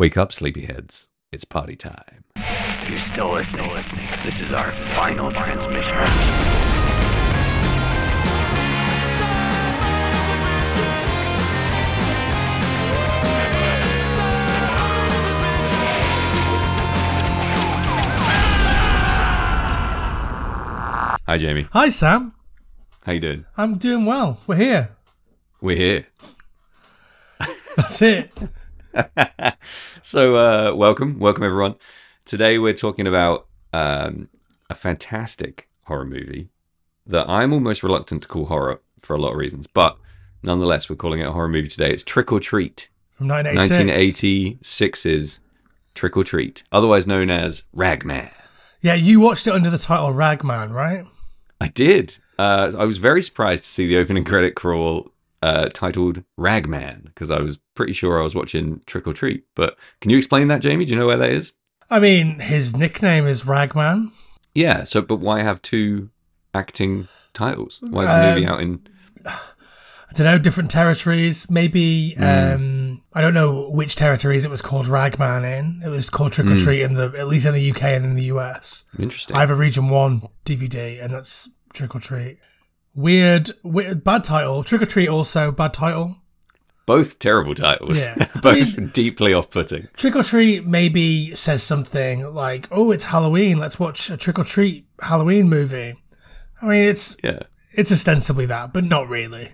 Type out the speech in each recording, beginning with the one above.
Wake up, sleepyheads. It's party time. If you're still listening, this is our final transmission. Hi, Jamie. Hi, Sam. How you doing? I'm doing well. We're here. We're here. That's it. So, uh, welcome, welcome everyone. Today we're talking about um, a fantastic horror movie that I'm almost reluctant to call horror for a lot of reasons, but nonetheless, we're calling it a horror movie today. It's Trick or Treat, From 1986. 1986's Trick or Treat, otherwise known as Ragman. Yeah, you watched it under the title Ragman, right? I did. Uh, I was very surprised to see the opening credit crawl uh, titled Ragman because I was pretty sure I was watching Trick or Treat. But can you explain that, Jamie? Do you know where that is? I mean, his nickname is Ragman. Yeah. So, but why have two acting titles? Why is the movie Um, out in? I don't know, different territories. Maybe, Hmm. um, I don't know which territories it was called Ragman in. It was called Trick or Hmm. Treat in the, at least in the UK and in the US. Interesting. I have a Region 1 DVD, and that's Trick or Treat. Weird, weird, bad title. Trick or Treat also, bad title. Both terrible titles. Yeah. Both deeply off-putting. Trick or Treat maybe says something like, "Oh, it's Halloween. Let's watch a Trick or Treat Halloween movie." I mean, it's Yeah. it's ostensibly that, but not really.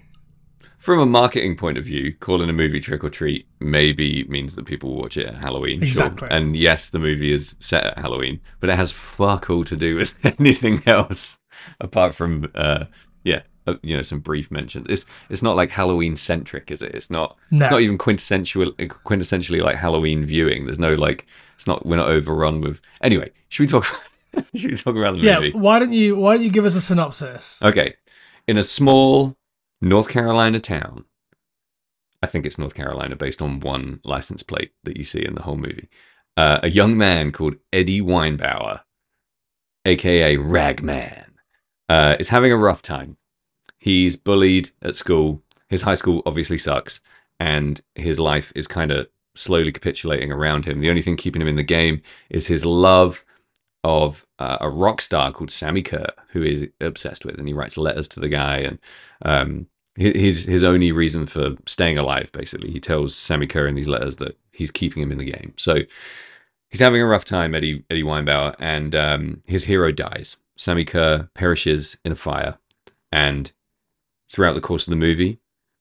From a marketing point of view, calling a movie Trick or Treat maybe means that people will watch it at Halloween. sure. Exactly. And yes, the movie is set at Halloween, but it has fuck all to do with anything else apart from, uh, yeah, uh, you know, some brief mentions. It's it's not like Halloween centric, is it? It's not. No. It's not even quintessential, quintessentially like Halloween viewing. There's no like. It's not. We're not overrun with. Anyway, should we talk? should we talk about the Yeah. movie? Why don't you Why don't you give us a synopsis? Okay. In a small North Carolina town, I think it's North Carolina based on one license plate that you see in the whole movie, uh, a young man called Eddie Weinbauer, aka Ragman, uh, is having a rough time. He's bullied at school. His high school obviously sucks, and his life is kind of slowly capitulating around him. The only thing keeping him in the game is his love of uh, a rock star called Sammi Curr, who is obsessed with, and he writes letters to the guy. And um, his his only reason for staying alive, basically, he tells Sammi Curr in these letters that he's keeping him in the game. So he's having a rough time, Eddie Eddie Weinbauer, and um, his hero dies. Sammi Curr perishes in a fire, and throughout the course of the movie,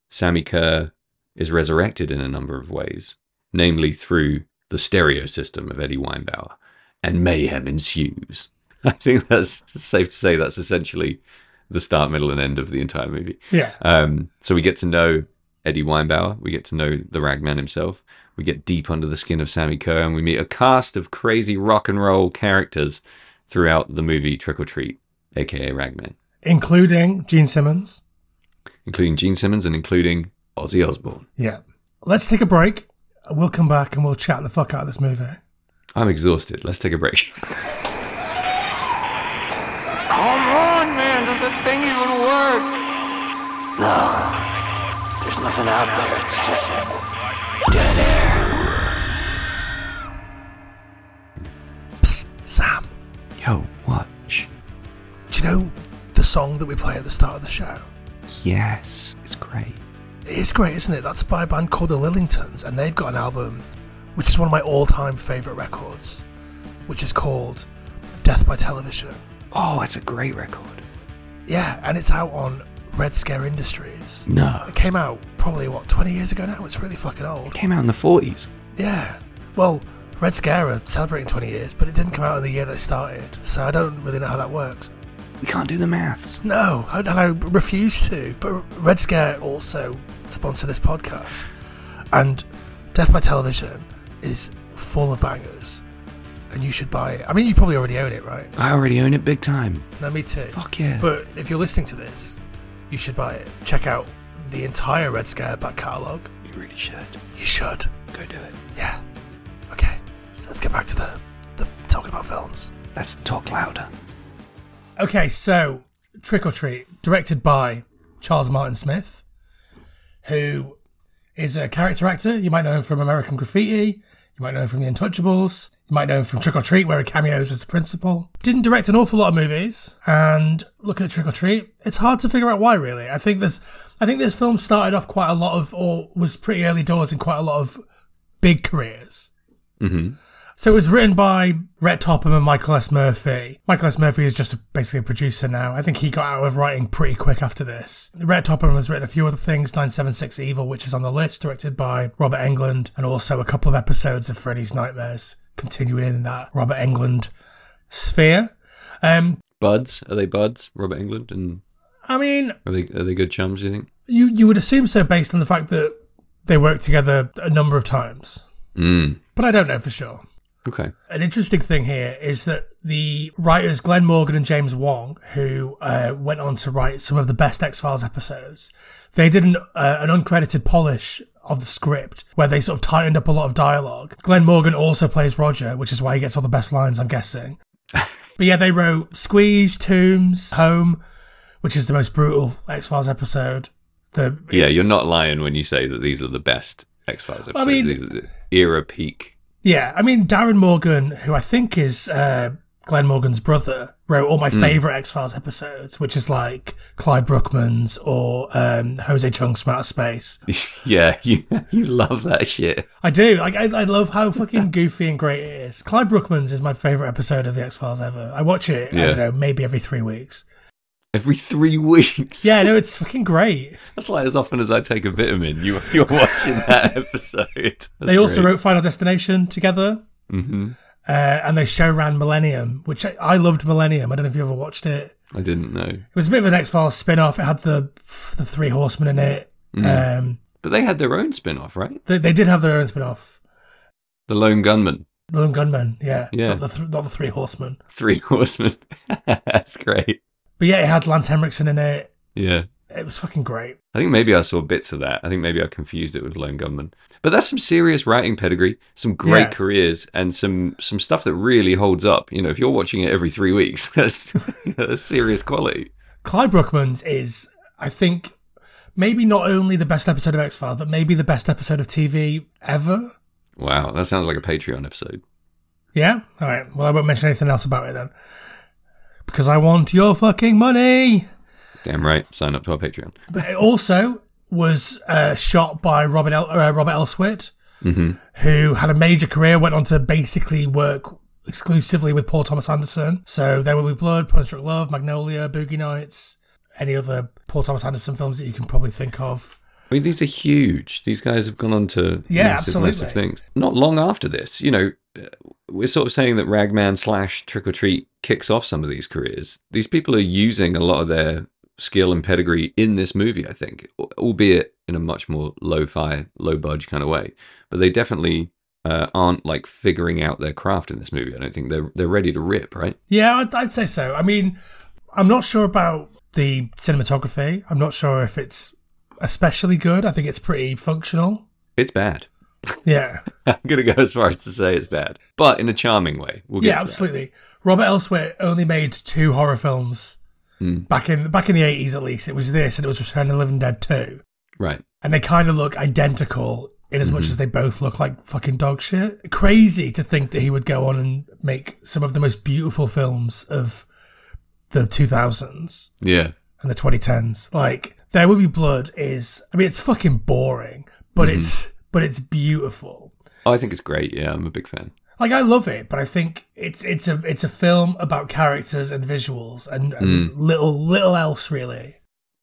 Sammi Curr is resurrected in a number of ways, namely through the stereo system of Eddie Weinbauer and mayhem ensues. I think that's safe to say that's essentially the start, middle, and end of the entire movie. Yeah. Um, so we get to know Eddie Weinbauer, we get to know the Ragman himself, we get deep under the skin of Sammi Curr, and we meet a cast of crazy rock and roll characters throughout the movie Trick or Treat, aka Ragman, Including Gene Simmons. including Gene Simmons and including Ozzy Osbourne. Yeah. Let's take a break. We'll come back and we'll chat the fuck out of this movie. I'm exhausted. Let's take a break. Come on, man. Does that thing even work? No. There's nothing out there. It's just dead air. Psst, Sam. Yo, watch. Do you know the song that we play at the start of the show? Yes, it's great. It's great, isn't it? That's by a band called the Lillingtons, and they've got an album which is one of my all-time favorite records, which is called Death by Television. Oh, it's a great record. Yeah, and it's out on Red Scare Industries. No. It came out probably what 20 years ago now. It's really fucking old. came out in the 40s. Yeah. Well, Red Scare are celebrating 20 years, but it didn't come out in the year they started, so I don't really know how that works. We can't do the maths. No, I, and I refuse to. But Red Scare also sponsor this podcast, and Death by Television is full of bangers, and you should buy it. I mean, you probably already own it, right? I already own it big time. No, me too. Fuck yeah. But if you're listening to this, you should buy it. Check out the entire Red Scare back catalogue. you really should. You should. Go do it. Yeah. Okay. So let's get back to the, the talking about films. Let's talk louder. Okay, so Trick or Treat, directed by Charles Martin Smith, who is a character actor. You might know him from American Graffiti. You might know him from The Untouchables. You might know him from Trick or Treat, where he cameos as the principal. Didn't direct an awful lot of movies, and looking at Trick or Treat, it's hard to figure out why. Really, I think this, I think this film started off quite a lot of, or was pretty early doors in quite a lot of big careers. hmm So it was written by Rhett Topham and Michael S. Murphy. Michael S. Murphy is just a, basically a producer now. I think he got out of writing pretty quick after this. Rhett Topham has written a few other things, 976 Evil, which is on the list, directed by Robert Englund, and also a couple of episodes of Freddy's Nightmares, continuing in that Robert Englund sphere. Um, Buds are they buds? Robert Englund and I mean, are they are they good chums? Do you think? you, you would assume so based on the fact that they worked together a number of times, Mm. but I don't know for sure. Okay. An interesting thing here is that the writers Glenn Morgan and James Wong, who uh, went on to write some of the best X Files episodes, they did an, uh, an uncredited polish of the script where they sort of tightened up a lot of dialogue. Glenn Morgan also plays Roger, which is why he gets all the best lines, I'm guessing. but yeah, they wrote Squeeze, Tooms, Home, which is the most brutal X Files episode. The Yeah, you're not lying when you say that these are the best X Files episodes. I mean- these are the era peak. Yeah, I mean Darin Morgan, who I think is uh, Glenn Morgan's brother, wrote all my favorite X Files episodes, which is like Clyde Bruckman's or um, Jose Chung's from Outer Space. yeah, you you love that shit. I do. Like, I, I love how fucking goofy and great it is. Clyde Bruckman's is my favorite episode of the X Files ever. I watch it. I Yeah. don't know, maybe every three weeks. Every three weeks. Yeah, no, it's fucking great. That's like as often as I take a vitamin. You you're watching that episode. they also wrote Final Destination together. hmm Uh, and they show ran Millennium, which I, I loved Millennium. I don't know if you ever watched it. I didn't know, It was a bit of an X Files spin off. It had the the three horsemen in it. Um, but they had their own spin-off, right? they, they did have their own spin off. The Lone Gunmen, The Lone Gunmen, yeah. Yeah. Not the, th- not the three horsemen. Three Horsemen. That's great. But yeah, it had Lance Henriksen in it. Yeah. It was fucking great. I think maybe I saw bits of that. I think maybe I confused it with Lone Gunmen. But that's some serious writing pedigree, some great Yeah. careers, and some some stuff that really holds up. You know, if you're watching it every three weeks, that's, that's serious quality. Clyde Bruckman's is, I think, maybe not only the best episode of X Files, but maybe the best episode of TV ever. Wow, that sounds like a Patreon episode. Yeah? All right. Well, I won't mention anything else about it then. Because I want your fucking money. Damn right. Sign up to our Patreon. But it also was uh, shot by Robert El- uh, Robert Elswit, hmm who had a major career, went on to basically work exclusively with Paul Thomas Anderson. So There Will Be Blood, Punch Love, Magnolia, Boogie Nights, any other Paul Thomas Anderson films that you can probably think of. I mean, these are huge. These guys have gone on to Yeah, massive, absolutely. massive things. Not long after this, you know, we're sort of saying that Ragman slash Trick or Treat kicks off some of these careers. These people are using a lot of their skill and pedigree in this movie, I think, albeit in a much more low-fi, low-budge kind of way. But they definitely uh, aren't like figuring out their craft in this movie. I don't think they're they're ready to rip, right? Yeah, I'd, I'd say so. I mean, I'm not sure about the cinematography. I'm not sure if it's especially good. I think it's pretty functional. It's bad. Yeah. I'm gonna go as far as to say it's bad, but in a charming way. We'll get yeah, to that. absolutely. Robert Elswit only made two horror films Hmm. back in back in the 80s at least. It was this and it was Return of the Living Dead 2. Right. And they kind of look identical in as Mm-hmm. much as they both look like fucking dog shit. Crazy to think that he would go on and make some of the most beautiful films of the 2000s. Yeah. and the 2010s. Like There Will Be Blood is, I mean, it's fucking boring, but Mm-hmm. it's but it's beautiful. Oh, I think it's great. Yeah, I'm a big fan. Like I love it, but I think it's it's a it's a film about characters and visuals and, and Mm. little little else really.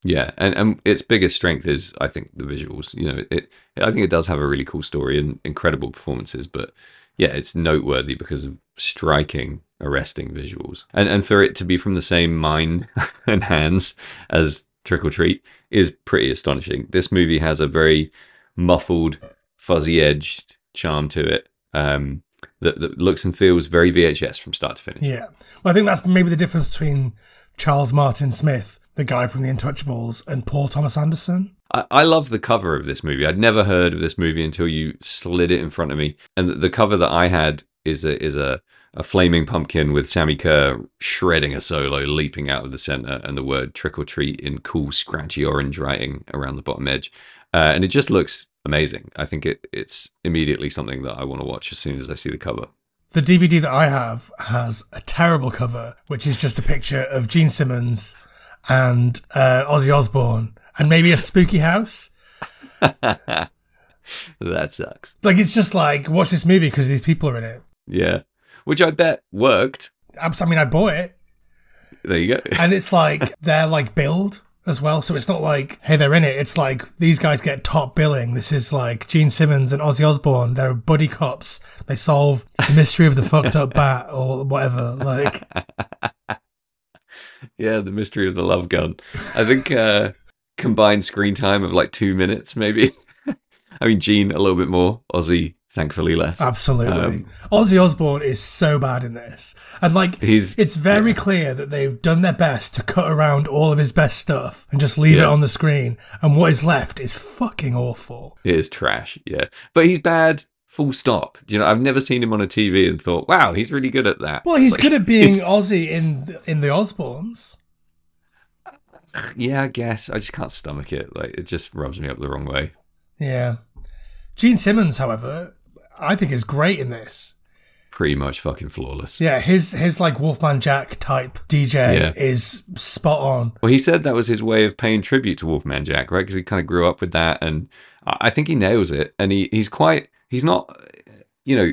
Yeah, and and its biggest strength is I think the visuals. You know, it I think it does have a really cool story and incredible performances, but yeah, it's noteworthy because of striking, arresting visuals, and and for it to be from the same mind and hands as Trick or Treat is pretty astonishing. This movie has a very muffled, fuzzy-edged charm to it. Um, that, that looks and feels very VHS from start to finish. Yeah. Well, I think that's maybe the difference between Charles Martin Smith, the guy from The Untouchables, and Paul Thomas Anderson. I, I love the cover of this movie. I'd never heard of this movie until you slid it in front of me. And the, the cover that I had is a is a, a flaming pumpkin with Sammi Curr shredding a solo, leaping out of the center, and the word "trick or treat" in cool, scratchy orange writing around the bottom edge. Uh, and it just looks amazing. I think it it's immediately something that I want to watch as soon as I see the cover. The DVD that I have has a terrible cover, which is just a picture of Gene Simmons and uh, Ozzy Osbourne and maybe a spooky house. that sucks. Like it's just like watch this movie because these people are in it. Yeah, which I bet worked. I I mean, I bought it, There you go. and it's like they're like billed as well. So it's not like hey they're in it. It's like these guys get top billing. This is like Gene Simmons and Ozzy Osbourne. They're buddy cops. They solve the mystery of the fucked up bat or whatever. Like yeah, the mystery of the love gun. I think uh, combined screen time of like two minutes, maybe. I mean, Gene a little bit more, Ozzy thankfully less. Absolutely. Um, Ozzy Osbourne is so bad in this. And like He's- it's very clear that they've done their best to cut around all of his best stuff and just leave it on the screen. And what is left is fucking awful. It is trash, yeah. But he's bad. Full stop. Do You know, I've never seen him on a TV and thought, "Wow, he's really good at that." Well, he's Like, good at being Ozzy in the, in the Osbournes. Yeah, I guess I just can't stomach it. Like it just rubs me up the wrong way. Yeah. Gene Simmons, however, I think is great in this. Pretty much fucking flawless. Yeah, his his like Wolfman Jack type DJ Yeah. is spot on. Well, he said that was his way of paying tribute to Wolfman Jack, right? Because he kind of grew up with that, and I think he nails it. And he he's quite he's not, you know,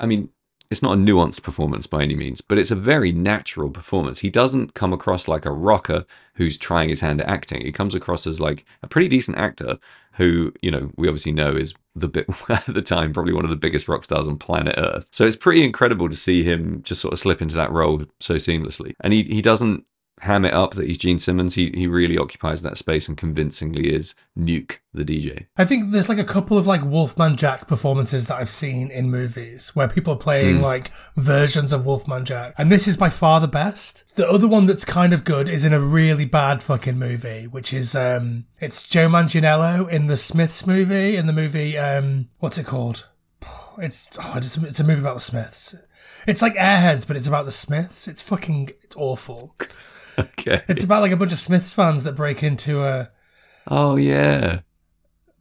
I mean, it's not a nuanced performance by any means, but it's a very natural performance. He doesn't come across like a rocker who's trying his hand at acting. He comes across as like a pretty decent actor who, you know, we obviously know is the bit at the time probably one of the biggest rock stars on planet Earth. So it's pretty incredible to see him just sort of slip into that role so seamlessly. And he he doesn't ham it up that he's Gene Simmons. He he really occupies that space and convincingly is Nuke the DJ. I think there's like a couple of like Wolfman Jack performances that I've seen in movies where people are playing like versions of Wolfman Jack, and this is by far the best. The other one that's kind of good is in a really bad fucking movie, which is um, it's Joe Manganiello in the Smiths movie, in the movie um, what's it called? It's oh, it's, it's a movie about the Smiths. It's like Airheads, but it's about the Smiths. It's fucking it's awful. Okay. It's about like a bunch of Smiths fans that break into a Oh yeah.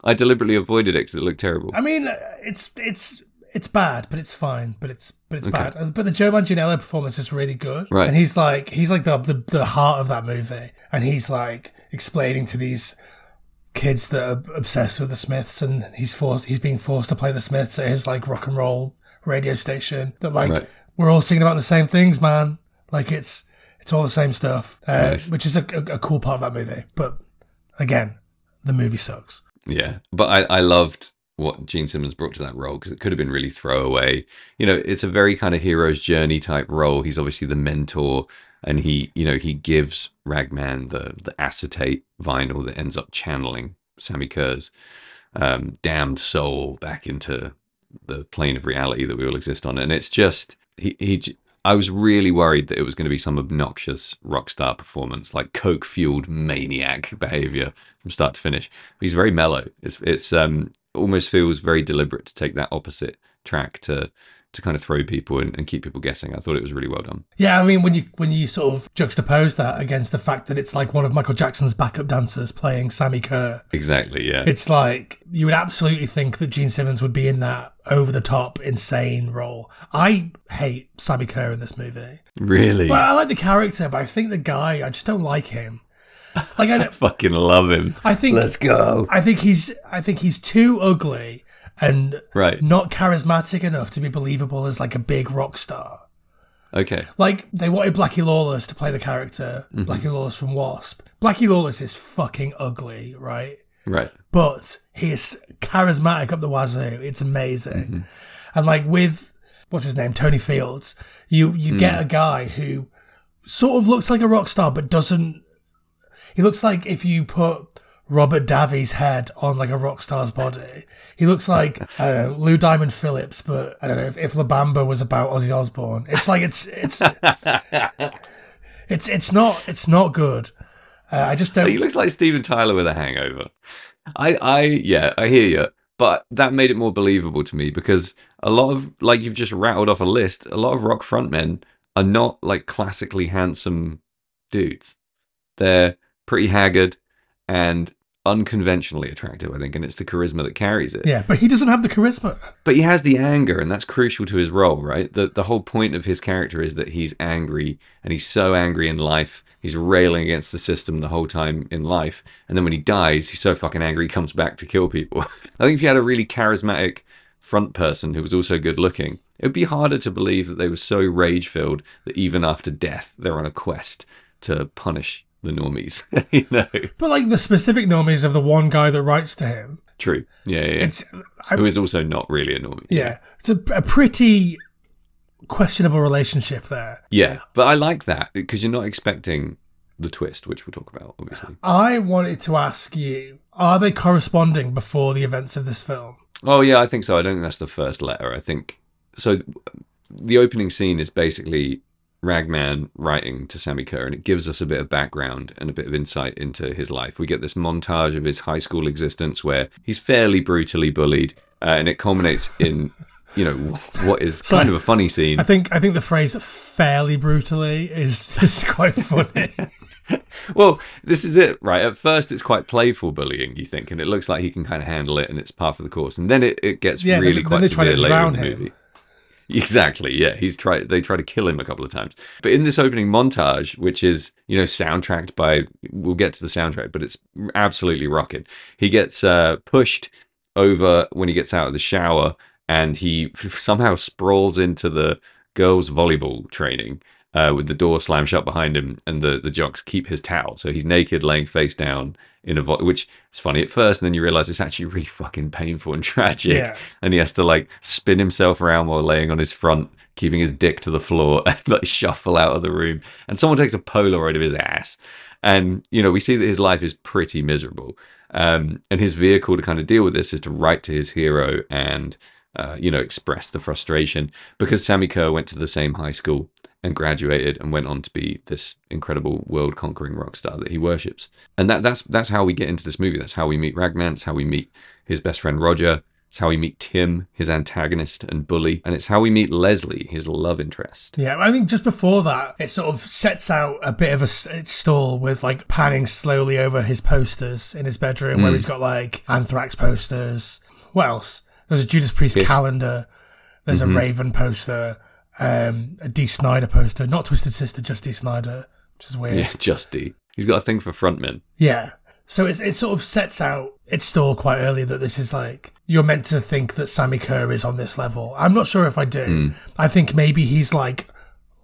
I deliberately avoided it because it looked terrible. I mean, it's it's it's bad, but it's fine. But it's but it's Okay. bad. But the Joe Manganiello performance is really good, Right. And he's like he's like the, the the heart of that movie, and he's like explaining to these kids that are obsessed with the Smiths, and he's forced he's being forced to play the Smiths at his like rock and roll radio station. That like Right. we're all singing about the same things, man. Like it's it's all the same stuff, uh, Nice. which is a, a, a cool part of that movie. But again, the movie sucks. Yeah, but I, I loved what Gene Simmons brought to that role because it could have been really throwaway. You know, it's a very kind of hero's journey type role. He's obviously the mentor, and he, you know, he gives Ragman the the acetate vinyl that ends up channeling Sammi Curr's um, damned soul back into the plane of reality that we all exist on. And it's just he he. I was really worried that it was going to be some obnoxious rock star performance, like coke fueled maniac behavior from start to finish. But he's very mellow. It's it's um almost feels very deliberate to take that opposite track to to kind of throw people and, and keep people guessing. I thought it was really well done. Yeah, I mean when you when you sort of juxtapose that against the fact that it's like one of Michael Jackson's backup dancers playing Sammi Curr, Exactly. Yeah. it's like you would absolutely think that Gene Simmons would be in that over the top insane role. I hate Sammi Curr in this movie. really. Well, I like the character, but I think the guy, I just don't like him. Like I, I don't, fucking love him. I think let's go. I think he's I think he's too ugly and Right. not charismatic enough to be believable as like a big rock star. Okay. Like they wanted Blackie Lawless to play the character, Mm-hmm. Blackie Lawless from Wasp. Blackie Lawless is fucking ugly, right? Right. But he is charismatic up the wazoo. It's amazing. Mm-hmm. And like with what's his name, Tony Fields, you you Mm. get a guy who sort of looks like a rock star, but doesn't. He looks like if you put Robert Davi's head on like a rock star's body. He looks like I don't know Lou Diamond Phillips, but I don't know if, if La Bamba was about Ozzy Osbourne. It's like it's it's it's it's not it's not good. Uh, I just don't. He looks like Steven Tyler with a hangover. I, I, yeah, I hear you, but that made it more believable to me because a lot of, like you've just rattled off a list, a lot of rock frontmen are not like classically handsome dudes. They're pretty haggard, and unconventionally attractive, I think, and it's the charisma that carries it. Yeah, but he doesn't have the charisma. But he has the anger, and that's crucial to his role, right? The the whole point of his character is that he's angry, and he's so angry in life. He's railing against the system the whole time in life, and then when he dies, he's so fucking angry he comes back to kill people. I think if you had a really charismatic front person who was also good looking, it would be harder to believe that they were so rage filled that even after death, they're on a quest to punish the normies. you know, But like the specific normies of the one guy that writes to him, true. Yeah, yeah. yeah. it's I, Who is also not really a normie. yeah, it's a, a pretty questionable relationship there. Yeah, but I like that because you're not expecting the twist, which we'll talk about, obviously. I wanted to ask you: Are they corresponding before the events of this film? Oh yeah, I think so. I don't think that's the first letter. I think so. The opening scene is basically Ragman writing to Sammi Curr, and it gives us a bit of background and a bit of insight into his life. We get this montage of his high school existence where he's fairly brutally bullied, uh, and it culminates in, you know, what is So- kind of a funny scene. I think I think the phrase "fairly brutally" is quite funny. Well, this is it, right? At first, it's quite playful bullying, you think, and it looks like he can kind of handle it, and it's part of the course. And then it, it gets Yeah, really then- quite then they try to severe later in the him. movie. Exactly, yeah. He's tried. They try to kill him a couple of times, but in this opening montage, which is you know soundtracked by, we'll get to the soundtrack, but it's absolutely rocking. He gets uh, pushed over when he gets out of the shower, and he somehow sprawls into the girls' volleyball training uh, with the door slammed shut behind him, and the the jocks keep his towel, so he's naked, laying face down in a vo- which is funny at first, and then you realize it's actually really fucking painful and tragic, Yeah. and he has to like spin himself around while laying on his front. Keeping his dick to the floor and like shuffle out of the room, and someone takes a Polaroid of his ass, and you know we see that his life is pretty miserable, um, and his vehicle to kind of deal with this is to write to his hero and uh, you know, express the frustration because Sammi Curr went to the same high school and graduated and went on to be this incredible world conquering rock star that he worships. And that that's that's how we get into this movie. That's how we meet Ragman. It's how we meet his best friend Roger. It's how we meet Tim, his antagonist and bully, and it's how we meet Leslie, his love interest. Yeah, I think just before that, it sort of sets out a bit of a stall with like panning slowly over his posters in his bedroom, where hmm. he's got like Anthrax posters. What else? There's a Judas Priest calendar. There's a mm-hmm. Raven poster. Um, a Dee Snider poster, not Twisted Sister, just Dee Snider, which is weird. Yeah, D, He's got a thing for frontmen. Yeah. So it, it sort of sets out its stall quite early that this is like, you're meant to think that Sammi Curr is on this level. I'm not sure if I do. I think maybe he's like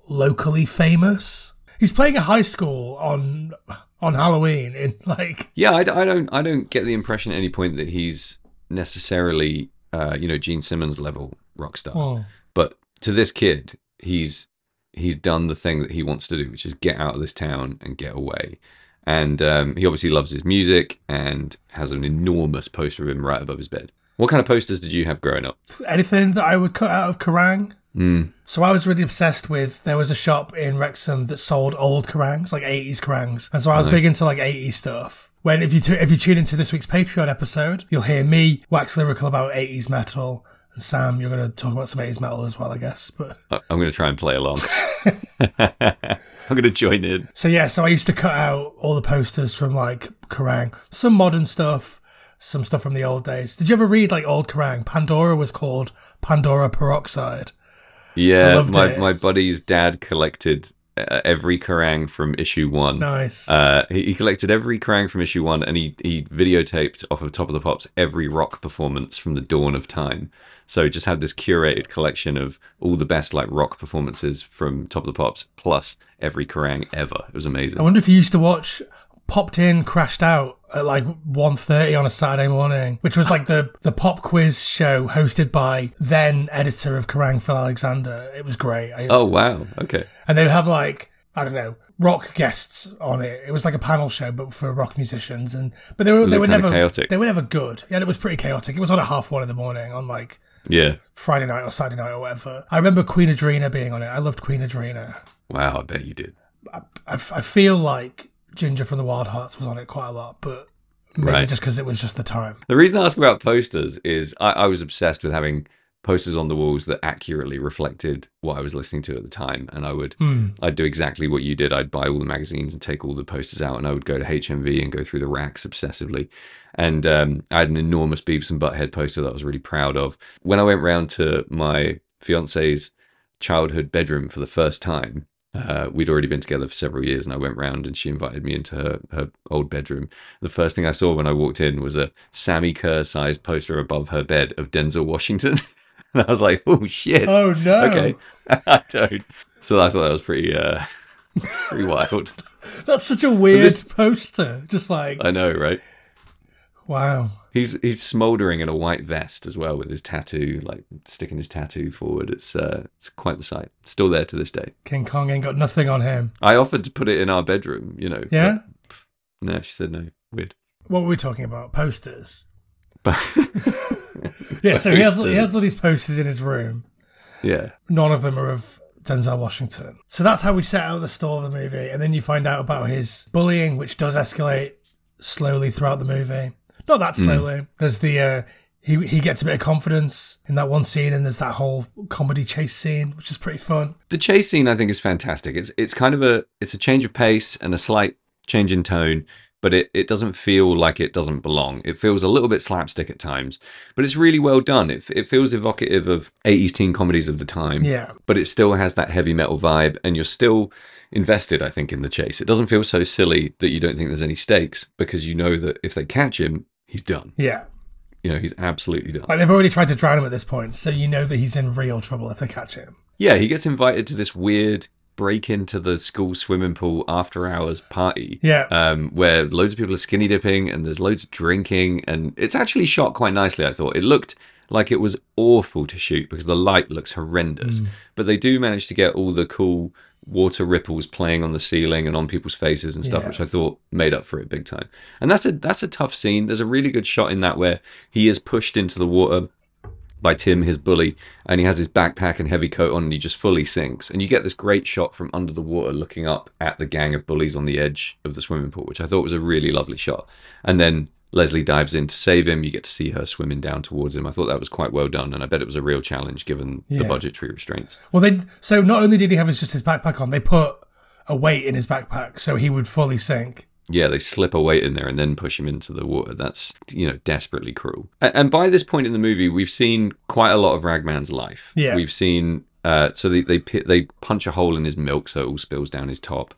locally famous. He's playing a high school on on Halloween in like, Yeah, I don't I don't get the impression at any point that he's necessarily uh, you know Gene Simmons level rock star. oh, But to this kid, he's he's done the thing that he wants to do, which is get out of this town and get away. And um, he obviously loves his music and has an enormous poster of him right above his bed. What kind of posters did you have growing up? anything that I would cut out of Kerrang. Mm. So I was really obsessed with. There was a shop in Wrexham that sold old Kerrangs, like eighties Kerrangs, and so I was Nice. big into like eighties stuff. When if you tu- if you tune into this week's Patreon episode, you'll hear me wax lyrical about eighties metal, and Sam, you're going to talk about some eighties metal as well, I guess. But I'm going to try and play along. I'm going to join in. so yeah, so I used to cut out all the posters from like Kerrang, some modern stuff, some stuff from the old days. Did you ever read like old Kerrang? Pandora was called Pandora Peroxide. Yeah, my, it. my buddy's dad collected uh, every Kerrang from issue one. Nice. Uh, he, he collected every Kerrang from issue one, and he he videotaped off of Top of the Pops every rock performance from the dawn of time. So just had this curated collection of all the best like rock performances from Top of the Pops, plus every Kerrang ever. It was amazing. I wonder if you used to watch Popped In, Crashed Out at like 1.30 on a Saturday morning, which was like the, the pop quiz show hosted by then editor of Kerrang, Phil Alexander. It was great. I, Oh wow, okay. And they'd have like, I don't know, rock guests on it. It was like a panel show, but for rock musicians. And But they were, they were never chaotic? They were never good. Yeah, it was pretty chaotic. It was on at half one in the morning on like Yeah. Friday night or Saturday night or whatever. I remember Queen Adreena being on it. I loved Queen Adreena. Wow, I bet you did. I, I feel like Ginger from the Wildhearts was on it quite a lot, but maybe Right. just because it was just the time. The reason I ask about posters is I, I was obsessed with having posters on the walls that accurately reflected what I was listening to at the time. And I would Hmm. I'd do exactly what you did. I'd buy all the magazines and take all the posters out, and I would go to HMV and go through the racks obsessively. And um, I had an enormous Beavis and Butthead poster that I was really proud of. When I went round to my fiance's childhood bedroom for the first time, uh, we'd already been together for several years, and I went round and she invited me into her, her old bedroom. The first thing I saw when I walked in was a Sammi Curr sized poster above her bed of Denzel Washington. and I was like, oh shit. Oh no! Okay. I don't. So I thought that was pretty, uh, pretty wild. That's such a weird this- poster. Just like I know, right? wow. He's he's smouldering in a white vest as well with his tattoo, like sticking his tattoo forward. It's uh, it's quite the sight. Still there to this day. King Kong ain't got nothing on him. I offered to put it in our bedroom, you know. Yeah. but, pff, no, she said no. Weird. What were we talking about? Posters. But Yeah. So he has he has all these posters in his room. yeah, None of them are of Denzel Washington. So that's how we set out the stall of the movie, and then you find out about his bullying, which does escalate slowly throughout the movie. Not that Hmm. slowly. There's the uh, he he gets a bit of confidence in that one scene, and there's that whole comedy chase scene, which is pretty fun. the chase scene I think is fantastic. It's it's kind of a it's a change of pace and a slight change in tone, but it, it doesn't feel like it doesn't belong. It feels a little bit slapstick at times, but it's really well done. It it feels evocative of 80s teen comedies of the time. Yeah. but it still has that heavy metal vibe and you're still invested i think in the chase it doesn't feel so silly that you don't think there's any stakes because you know that if they catch him he's done Yeah. you know he's absolutely done Like they've already tried to drown him at this point, so you know that he's in real trouble if they catch him. yeah he gets invited to this weird break into the school swimming pool after hours party Yeah. um, where loads of people are skinny dipping and there's loads of drinking and it's actually shot quite nicely i thought it looked like it was awful to shoot because the light looks horrendous but they do manage to get all the cool water ripples playing on the ceiling and on people's faces and stuff Yeah. which i thought made up for it big time and that's a that's a tough scene there's a really good shot in that where he is pushed into the water by Tim, his bully, and he has his backpack and heavy coat on, and he just fully sinks. And you get this great shot from under the water, looking up at the gang of bullies on the edge of the swimming pool, which I thought was a really lovely shot. And then Leslie dives in to save him. You get to see her swimming down towards him. I thought that was quite well done, and I bet it was a real challenge given the budgetary restraints. Well, they so not only did he have his, just his backpack on, they put a weight in his backpack so he would fully sink. Yeah, they slip a weight in there and then push him into the water. That's you know desperately cruel. And by this point in the movie, we've seen quite a lot of Ragman's life. Yeah. we've seen. Uh, so they they they punch a hole in his milk so it all spills down his top,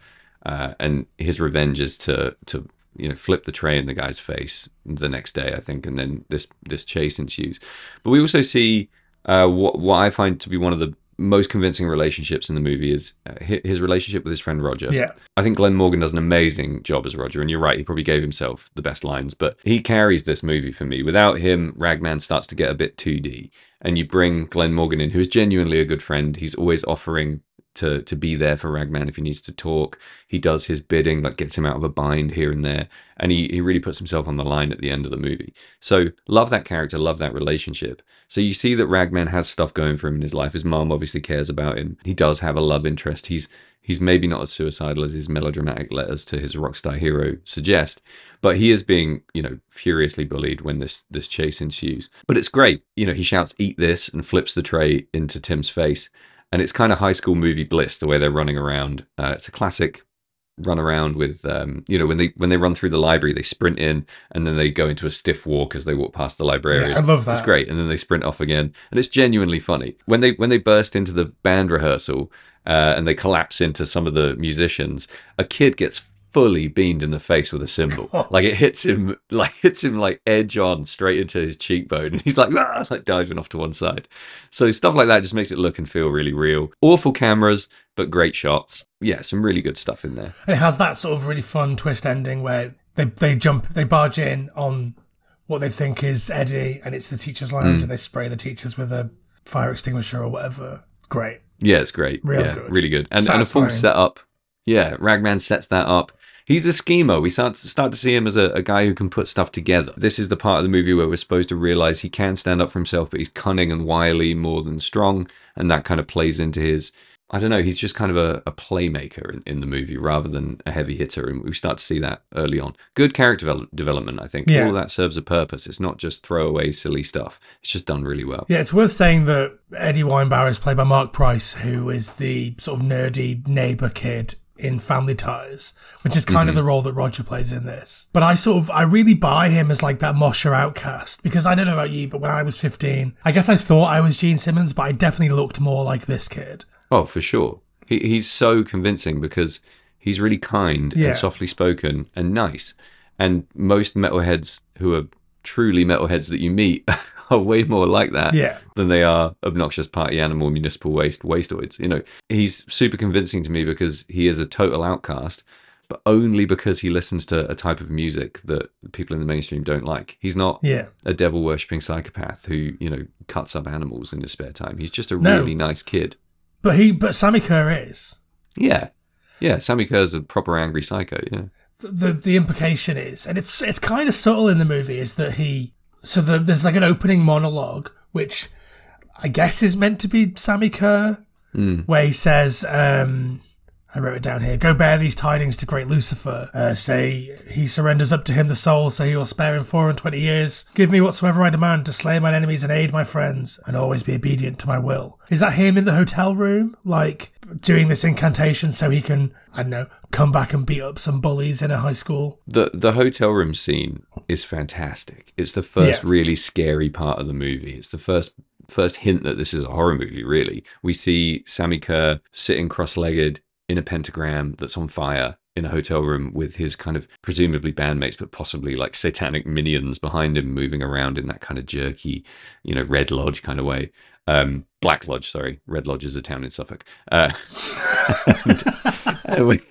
uh, and his revenge is to to you know flip the tray in the guy's face the next day, I think, and then this this chase ensues. But we also see uh, what what I find to be one of the most convincing relationships in the movie is uh, his relationship with his friend Roger. Yeah. I think Glenn Morgan does an amazing job as Roger, and you're right, he probably gave himself the best lines, but he carries this movie for me. Without him, Ragman starts to get a bit 2D, and you bring Glenn Morgan in, who is genuinely a good friend. He's always offering to to be there for Ragman if he needs to talk. He does his bidding, like gets him out of a bind here and there, and he, he really puts himself on the line at the end of the movie. So love that character, love that relationship. So you see that Ragman has stuff going for him in his life. His mom obviously cares about him. He does have a love interest. He's he's maybe not as suicidal as his melodramatic letters to his rock star hero suggest, but he is being, you know, furiously bullied when this this chase ensues. But it's great. You know, he shouts "Eat this" and flips the tray into Tim's face, and it's kind of high school movie bliss the way they're running around. Uh, it's a classic run around with um you know when they when they run through the library they sprint in and then they go into a stiff walk as they walk past the librarian. Yeah, I love that. it's great. And then they sprint off again. And it's genuinely funny. When they when they burst into the band rehearsal uh, and they collapse into some of the musicians a kid gets fully beamed in the face with a cymbal God. like it hits him like hits him like edge on straight into his cheekbone and he's like ah, like diving off to one side so stuff like that just makes it look and feel really real awful cameras but great shots yeah some really good stuff in there And it has that sort of really fun twist ending where they, they jump, they barge in on what they think is Eddie, and it's the teacher's lounge, Mm. and they spray the teachers with a fire extinguisher or whatever. Great. Yeah, it's great. Real yeah, good. really good. And, and a full setup. Yeah, Ragman sets that up. He's a schemer. We start to, start to see him as a, a guy who can put stuff together. This is the part of the movie where we're supposed to realize he can stand up for himself, but he's cunning and wily more than strong, and that kind of plays into his I don't know. He's just kind of a, a playmaker in, in the movie rather than a heavy hitter, and we start to see that early on. Good character devel- development, I think. Yeah. All that serves a purpose. It's not just throwaway silly stuff. It's just done really well. Yeah, it's worth saying that Eddie Weinbauer is played by Mark Price, who is the sort of nerdy neighbor kid in Family Ties, which is kind of mm-hmm. the role that Roger plays in this. But I sort of, I really buy him as like that Mosher outcast because I don't know about you, but when I was 15, I guess I thought I was Gene Simmons, but I definitely looked more like this kid. Oh, for sure. He, he's so convincing because he's really kind Yeah. and softly spoken and nice. And most metalheads who are truly metalheads that you meet are way more like that Yeah. than they are obnoxious party animal, municipal waste, wasteoids. You know, he's super convincing to me because he is a total outcast, but only because he listens to a type of music that people in the mainstream don't like. He's not Yeah. a devil worshipping psychopath who, you know, cuts up animals in his spare time. He's just a No. really nice kid. But he, but Sammi Curr is. Yeah. Yeah, Sammi Curr's a proper angry psycho, yeah. the the implication is, and it's it's kind of subtle in the movie, is that he so the, there's like an opening monologue which I guess is meant to be Sammi Curr, where he says, um, I wrote it down here. Go bear these tidings to great Lucifer. Uh, say he surrenders up to him the soul, so he will spare him four and twenty years. Give me whatsoever I demand to slay mine enemies and aid my friends, and always be obedient to my will. Is that him in the hotel room, like doing this incantation so he can, I don't know, come back and beat up some bullies in a high school? The the hotel room scene is fantastic. It's the first Yeah. really scary part of the movie. It's the first first hint that this is a horror movie, really. We see Sammi Curr sitting cross-legged in a pentagram that's on fire in a hotel room with his kind of presumably bandmates, but possibly like satanic minions behind him moving around in that kind of jerky, you know, Red Lodge kind of way. Um, Black Lodge, sorry. Red Lodge is a town in Suffolk. Uh, and, and we-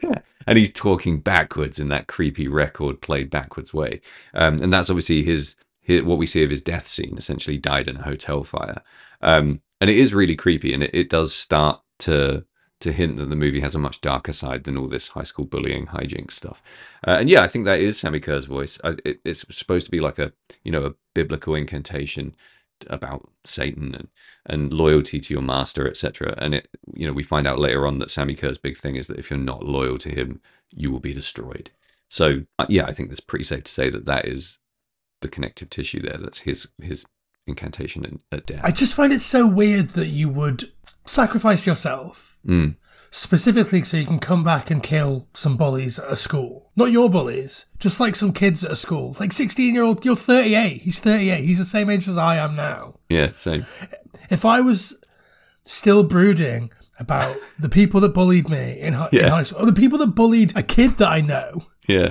and he's talking backwards in that creepy record played backwards way. Um, and that's obviously his, his what we see of his death scene. Essentially, died in a hotel fire. Um, and it is really creepy, and it, it does start to to hint that the movie has a much darker side than all this high school bullying hijinks stuff. Uh, and yeah, I think that is Sammi Curr's voice. I, it, it's supposed to be like a you know a biblical incantation about Satan and and loyalty to your master, etc. And it you know we find out later on that Sammi Curr's big thing is that if you're not loyal to him, you will be destroyed. So uh, yeah, I think that's pretty safe to say that that is the connective tissue there. That's his his incantation at, at death. I just find it so weird that you would sacrifice yourself Mm. specifically so you can come back and kill some bullies at a school. Not your bullies, just like some kids at a school. Like 16 year old, you're 38. He's 38. He's the same age as I am now. Yeah, same. If I was still brooding about the people that bullied me in, hi- in high school, or the people that bullied a kid that I know, Yeah,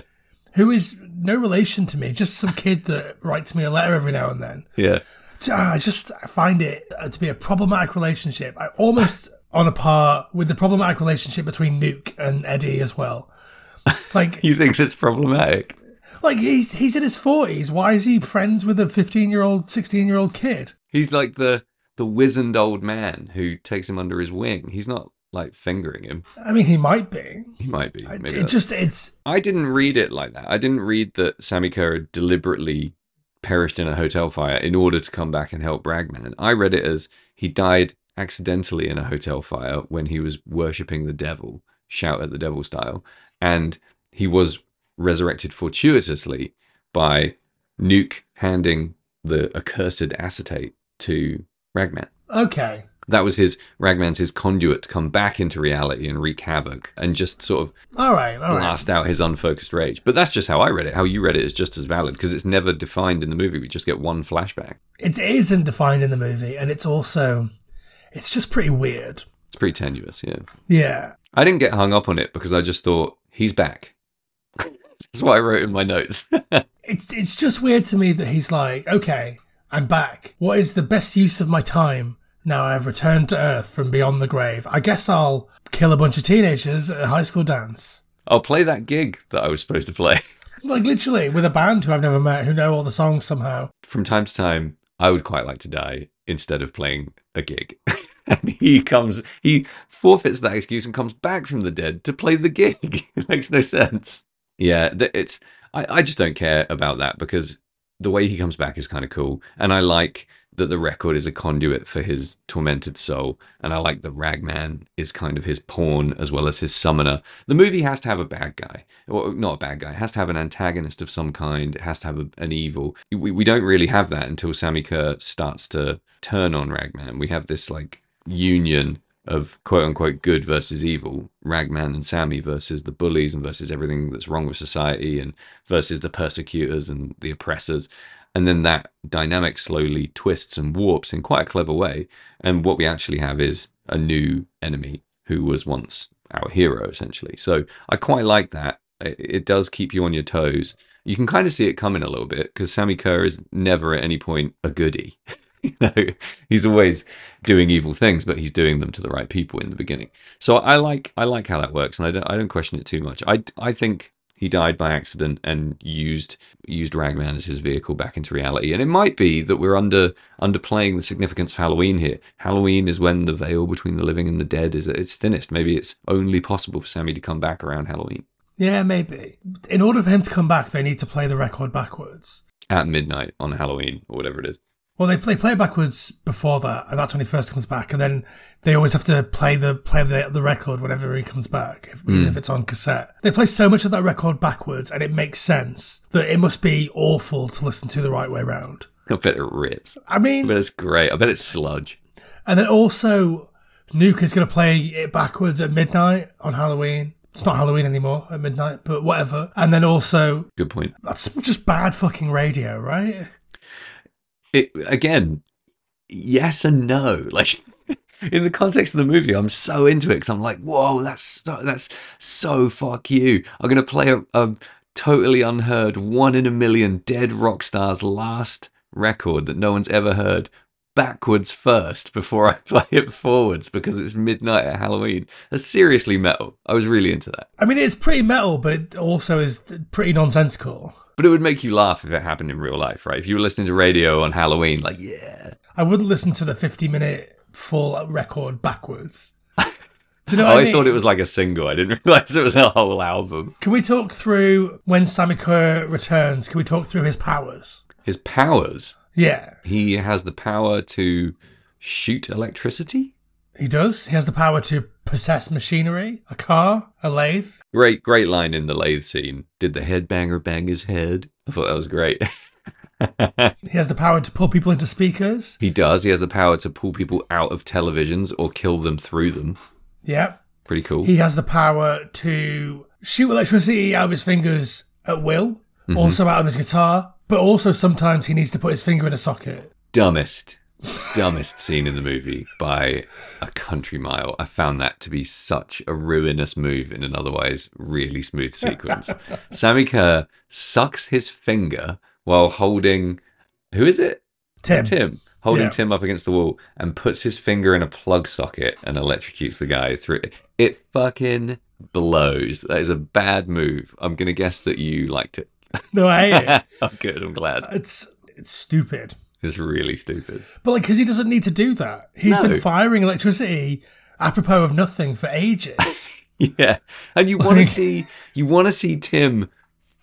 who is no relation to me, just some kid that writes me a letter every now and then. yeah. Ah, I just find it uh, to be a problematic relationship. I almost on a par with the problematic relationship between Nuke and Eddie as well. Like, You think that's problematic? like he's he's in his forties. Why is he friends with a fifteen year old, sixteen year old kid? He's like the the wizened old man who takes him under his wing. He's not like fingering him. I mean, he might be. He might be. I- Maybe it that's- just it's I didn't read it like that. I didn't read that Sammi Curr deliberately perished in a hotel fire in order to come back and help Ragman. I read it as he died accidentally in a hotel fire when he was worshipping the devil, shout at the devil style, and he was resurrected fortuitously by Nuke handing the accursed acetate to Ragman. okay. That was his Ragman's his conduit to come back into reality and wreak havoc and just sort of All right, all right. blast out his unfocused rage. But that's just how I read it. How you read it is just as valid because it's never defined in the movie. We just get one flashback. It isn't defined in the movie, and it's also it's just pretty weird. It's pretty tenuous, yeah. Yeah. I didn't get hung up on it because I just thought he's back. that's what I wrote in my notes. It's it's just weird to me that he's like, okay, I'm back. What is the best use of my time now I've returned to Earth from beyond the grave? I guess I'll kill a bunch of teenagers at a high school dance. I'll play that gig that I was supposed to play. Like literally with a band who I've never met who know all the songs somehow. From time to time, I would quite like to die instead of playing a gig. and he comes, he forfeits that excuse and comes back from the dead to play the gig. it makes no sense. Yeah, it's, I, I just don't care about that because the way he comes back is kind of cool. And I like that the record is a conduit for his tormented soul, and I like that Ragman is kind of his pawn as well as his summoner. The movie has to have a bad guy, or not a bad guy. It has to have an antagonist of some kind. It has to have a, an evil. We, we don't really have that until Sammi Curr starts to turn on Ragman. We have this like union of quote unquote good versus evil, Ragman and Sammi versus the bullies and versus everything that's wrong with society and versus the persecutors and the oppressors. And then that dynamic slowly twists and warps in quite a clever way. And what we actually have is a new enemy who was once our hero, essentially. So I quite like that. It, does keep you on your toes. You can kind of see it coming a little bit because Sammi Curr is never at any point a goody. you know, he's always doing evil things, but he's doing them to the right people in the beginning. So I like I like how that works, and I don't I don't question it too much. I I think he died by accident and used used Ragman as his vehicle back into reality. And it might be that we're under underplaying the significance of Halloween here. Halloween is when the veil between the living and the dead is at its thinnest. Maybe it's only possible for Sammi to come back around Halloween Yeah, maybe. In order for him to come back, they need to play the record backwards. at midnight on Halloween or whatever it is. Well, they play, play backwards before that, and that's when he first comes back. And then they always have to play the play the, the record whenever he comes back, if, even hmm. if it's on cassette. They play so much of that record backwards, and it makes sense that it must be awful to listen to the right way round. I bet it rips. I I mean, bet it's great. I bet it's sludge. and then also, Nuke is going to play it backwards at midnight on Halloween. It's not Halloween anymore at midnight, but whatever. And then also, Good point. that's just bad fucking radio, right? It again yes and no. Like in the context of the movie i'm so into it because i'm like whoa that's so, that's so fuck you. I'm gonna play a, a totally unheard one in a million dead rock stars last record that no one's ever heard backwards first before i play it forwards because it's midnight at halloween. That's seriously metal. I was really into that. I mean, it's pretty metal, but it also is pretty nonsensical. But it would make you laugh if it happened in real life right if you were listening to radio on halloween like yeah I wouldn't listen to the 50 minute full record backwards. Do you know Oh, what I, I mean? thought it was like a single. I didn't realize it was a whole album. Can we talk through when Sammi Curr returns? Can we talk through his powers? His powers. Yeah, He has the power to shoot electricity. He does. He has the power to possess machinery, a car, a lathe. Great, great line in the lathe scene. Did the headbanger bang his head? I thought that was great. He has the power to pull people into speakers. he does. He has the power to pull people out of televisions or kill them through them. Yeah. Pretty cool. He has the power to shoot electricity out of his fingers at will, mm-hmm. also out of his guitar, but also sometimes he needs to put his finger in a socket. dumbest, dumbest scene in the movie by a country mile. I found that to be such a ruinous move in an otherwise really smooth sequence. Sammi Curr sucks his finger while holding who is it? Tim. Tim. Holding Yeah. Tim up against the wall and puts his finger in a plug socket and electrocutes the guy through it. It fucking blows. That is a bad move. I'm gonna guess that you liked it. No, I hate it. oh, good. I'm glad. It's it's stupid. It's really stupid. But like, because he doesn't need to do that. He's No. been firing electricity apropos of nothing for ages. Yeah, and you want to see you want to see Tim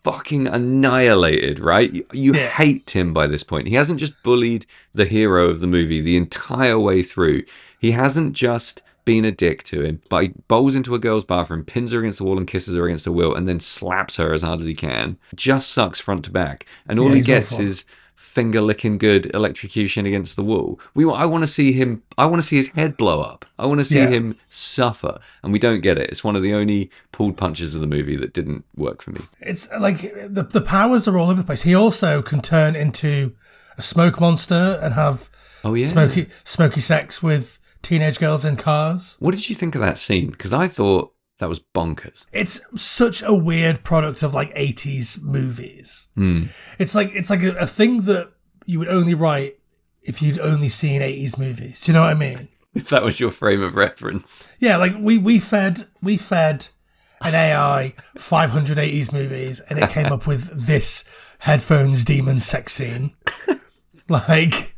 fucking annihilated, right? You, you Yeah. hate Tim by this point. He hasn't just bullied the hero of the movie the entire way through. He hasn't just been a dick to him, but he bowls into a girl's bathroom, pins her against the wall, and kisses her against the will, and then slaps her as hard as he can. Just sucks front to back, and all Yeah, he gets awful. is finger licking good electrocution against the wall. We wa- I want to see him I want to see his head blow up. I want to see Yeah. him suffer and we don't get it. It's one of the only pulled punches of the movie that didn't work for me. it's uh, like the the powers are all over the place. He also can turn into a smoke monster and have Oh yeah. smoky smoky sex with teenage girls in cars. What did you think of that scene? Cuz I thought that was bonkers. It's such a weird product of like 80s movies. Hmm. It's like it's like a, a thing that you would only write if you'd only seen 80s movies. Do you know what I mean? If that was your frame of reference. Yeah, like we we fed we fed an AI 580s movies, and it came up with this headphones demon sex scene. Like,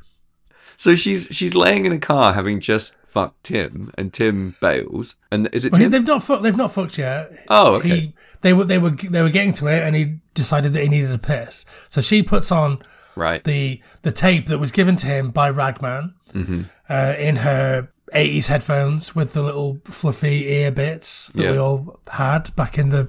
So she's she's laying in a car having just fucked Tim and Tim bails. And is it well, they've not fucked. They've not fucked yet. Oh, okay. He, they were they were they were getting to it, and he decided that he needed a piss. So she puts on Right. the the tape that was given to him by Ragman Mm-hmm. uh, in her 80s headphones with the little fluffy ear bits that we all had back in the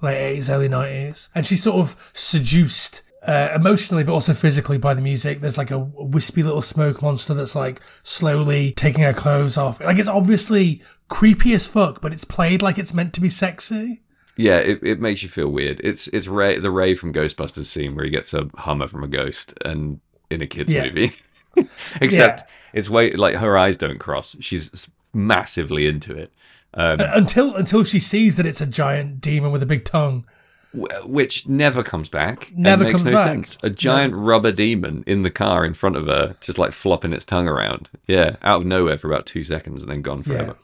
late 80s, early 90s. And she's sort of seduced uh, emotionally, but also physically by the music. There's like a wispy little smoke monster that's like slowly taking her clothes off. Like it's obviously creepy as fuck, but it's played like it's meant to be sexy. Yeah, it, it makes you feel weird. It's it's Ray the Ray from Ghostbusters scene where he gets a Hummer from a ghost and in a kids Yeah. movie. Except it's way like her eyes don't cross. She's massively into it. Um, Uh, Until until she sees that it's a giant demon with a big tongue. Wh- which never comes back. Never makes comes no back. sense. A giant rubber demon in the car in front of her, just like flopping its tongue around. Yeah, out of nowhere for about two seconds and then gone forever.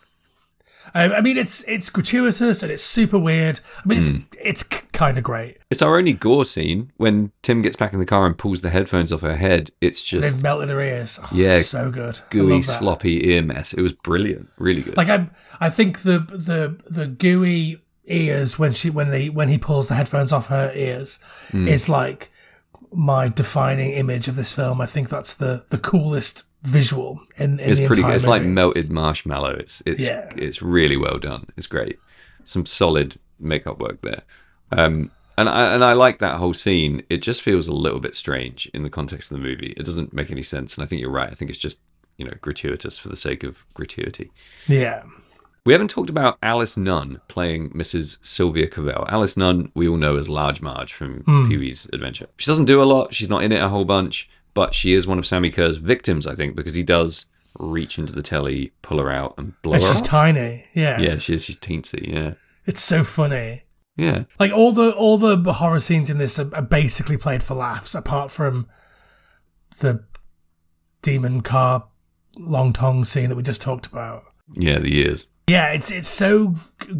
Um, I mean, it's it's gratuitous and it's super weird. I mean, Hmm. it's it's kind of great. It's our only gore scene when Tim gets back in the car and pulls the headphones off her head. It's just They've melted her ears. Oh, Yeah, so good. Gooey, sloppy ear mess. It was brilliant, really good. Like I, I think the the the gooey ears when she when they when he pulls the headphones off her ears Hmm. is like my defining image of this film. I think that's the the coolest visual in, in it's the pretty good. It's like melted marshmallow. It's it's Yeah. it's really well done. It's great. Some solid makeup work there. Um, and I and I like that whole scene. It just feels a little bit strange in the context of the movie. It doesn't make any sense. And I think you're right. I think it's just you know gratuitous for the sake of gratuity. yeah. We haven't talked about Alice Nunn playing Mrs. Sylvia Cavell. Alice Nunn, we all know as Large Marge from Hmm. Pee Wee's Adventure. She doesn't do a lot. She's not in it a whole bunch, but she is one of Sammi Curr's victims, I think, because he does reach into the telly, pull her out, and blow And her she's up. tiny. Yeah. yeah, she is. She's teensy. Yeah, It's so funny. yeah, Like all the all the horror scenes in this are, are basically played for laughs, apart from the demon car long tongue scene that we just talked about. yeah. The years. Yeah, it's it's so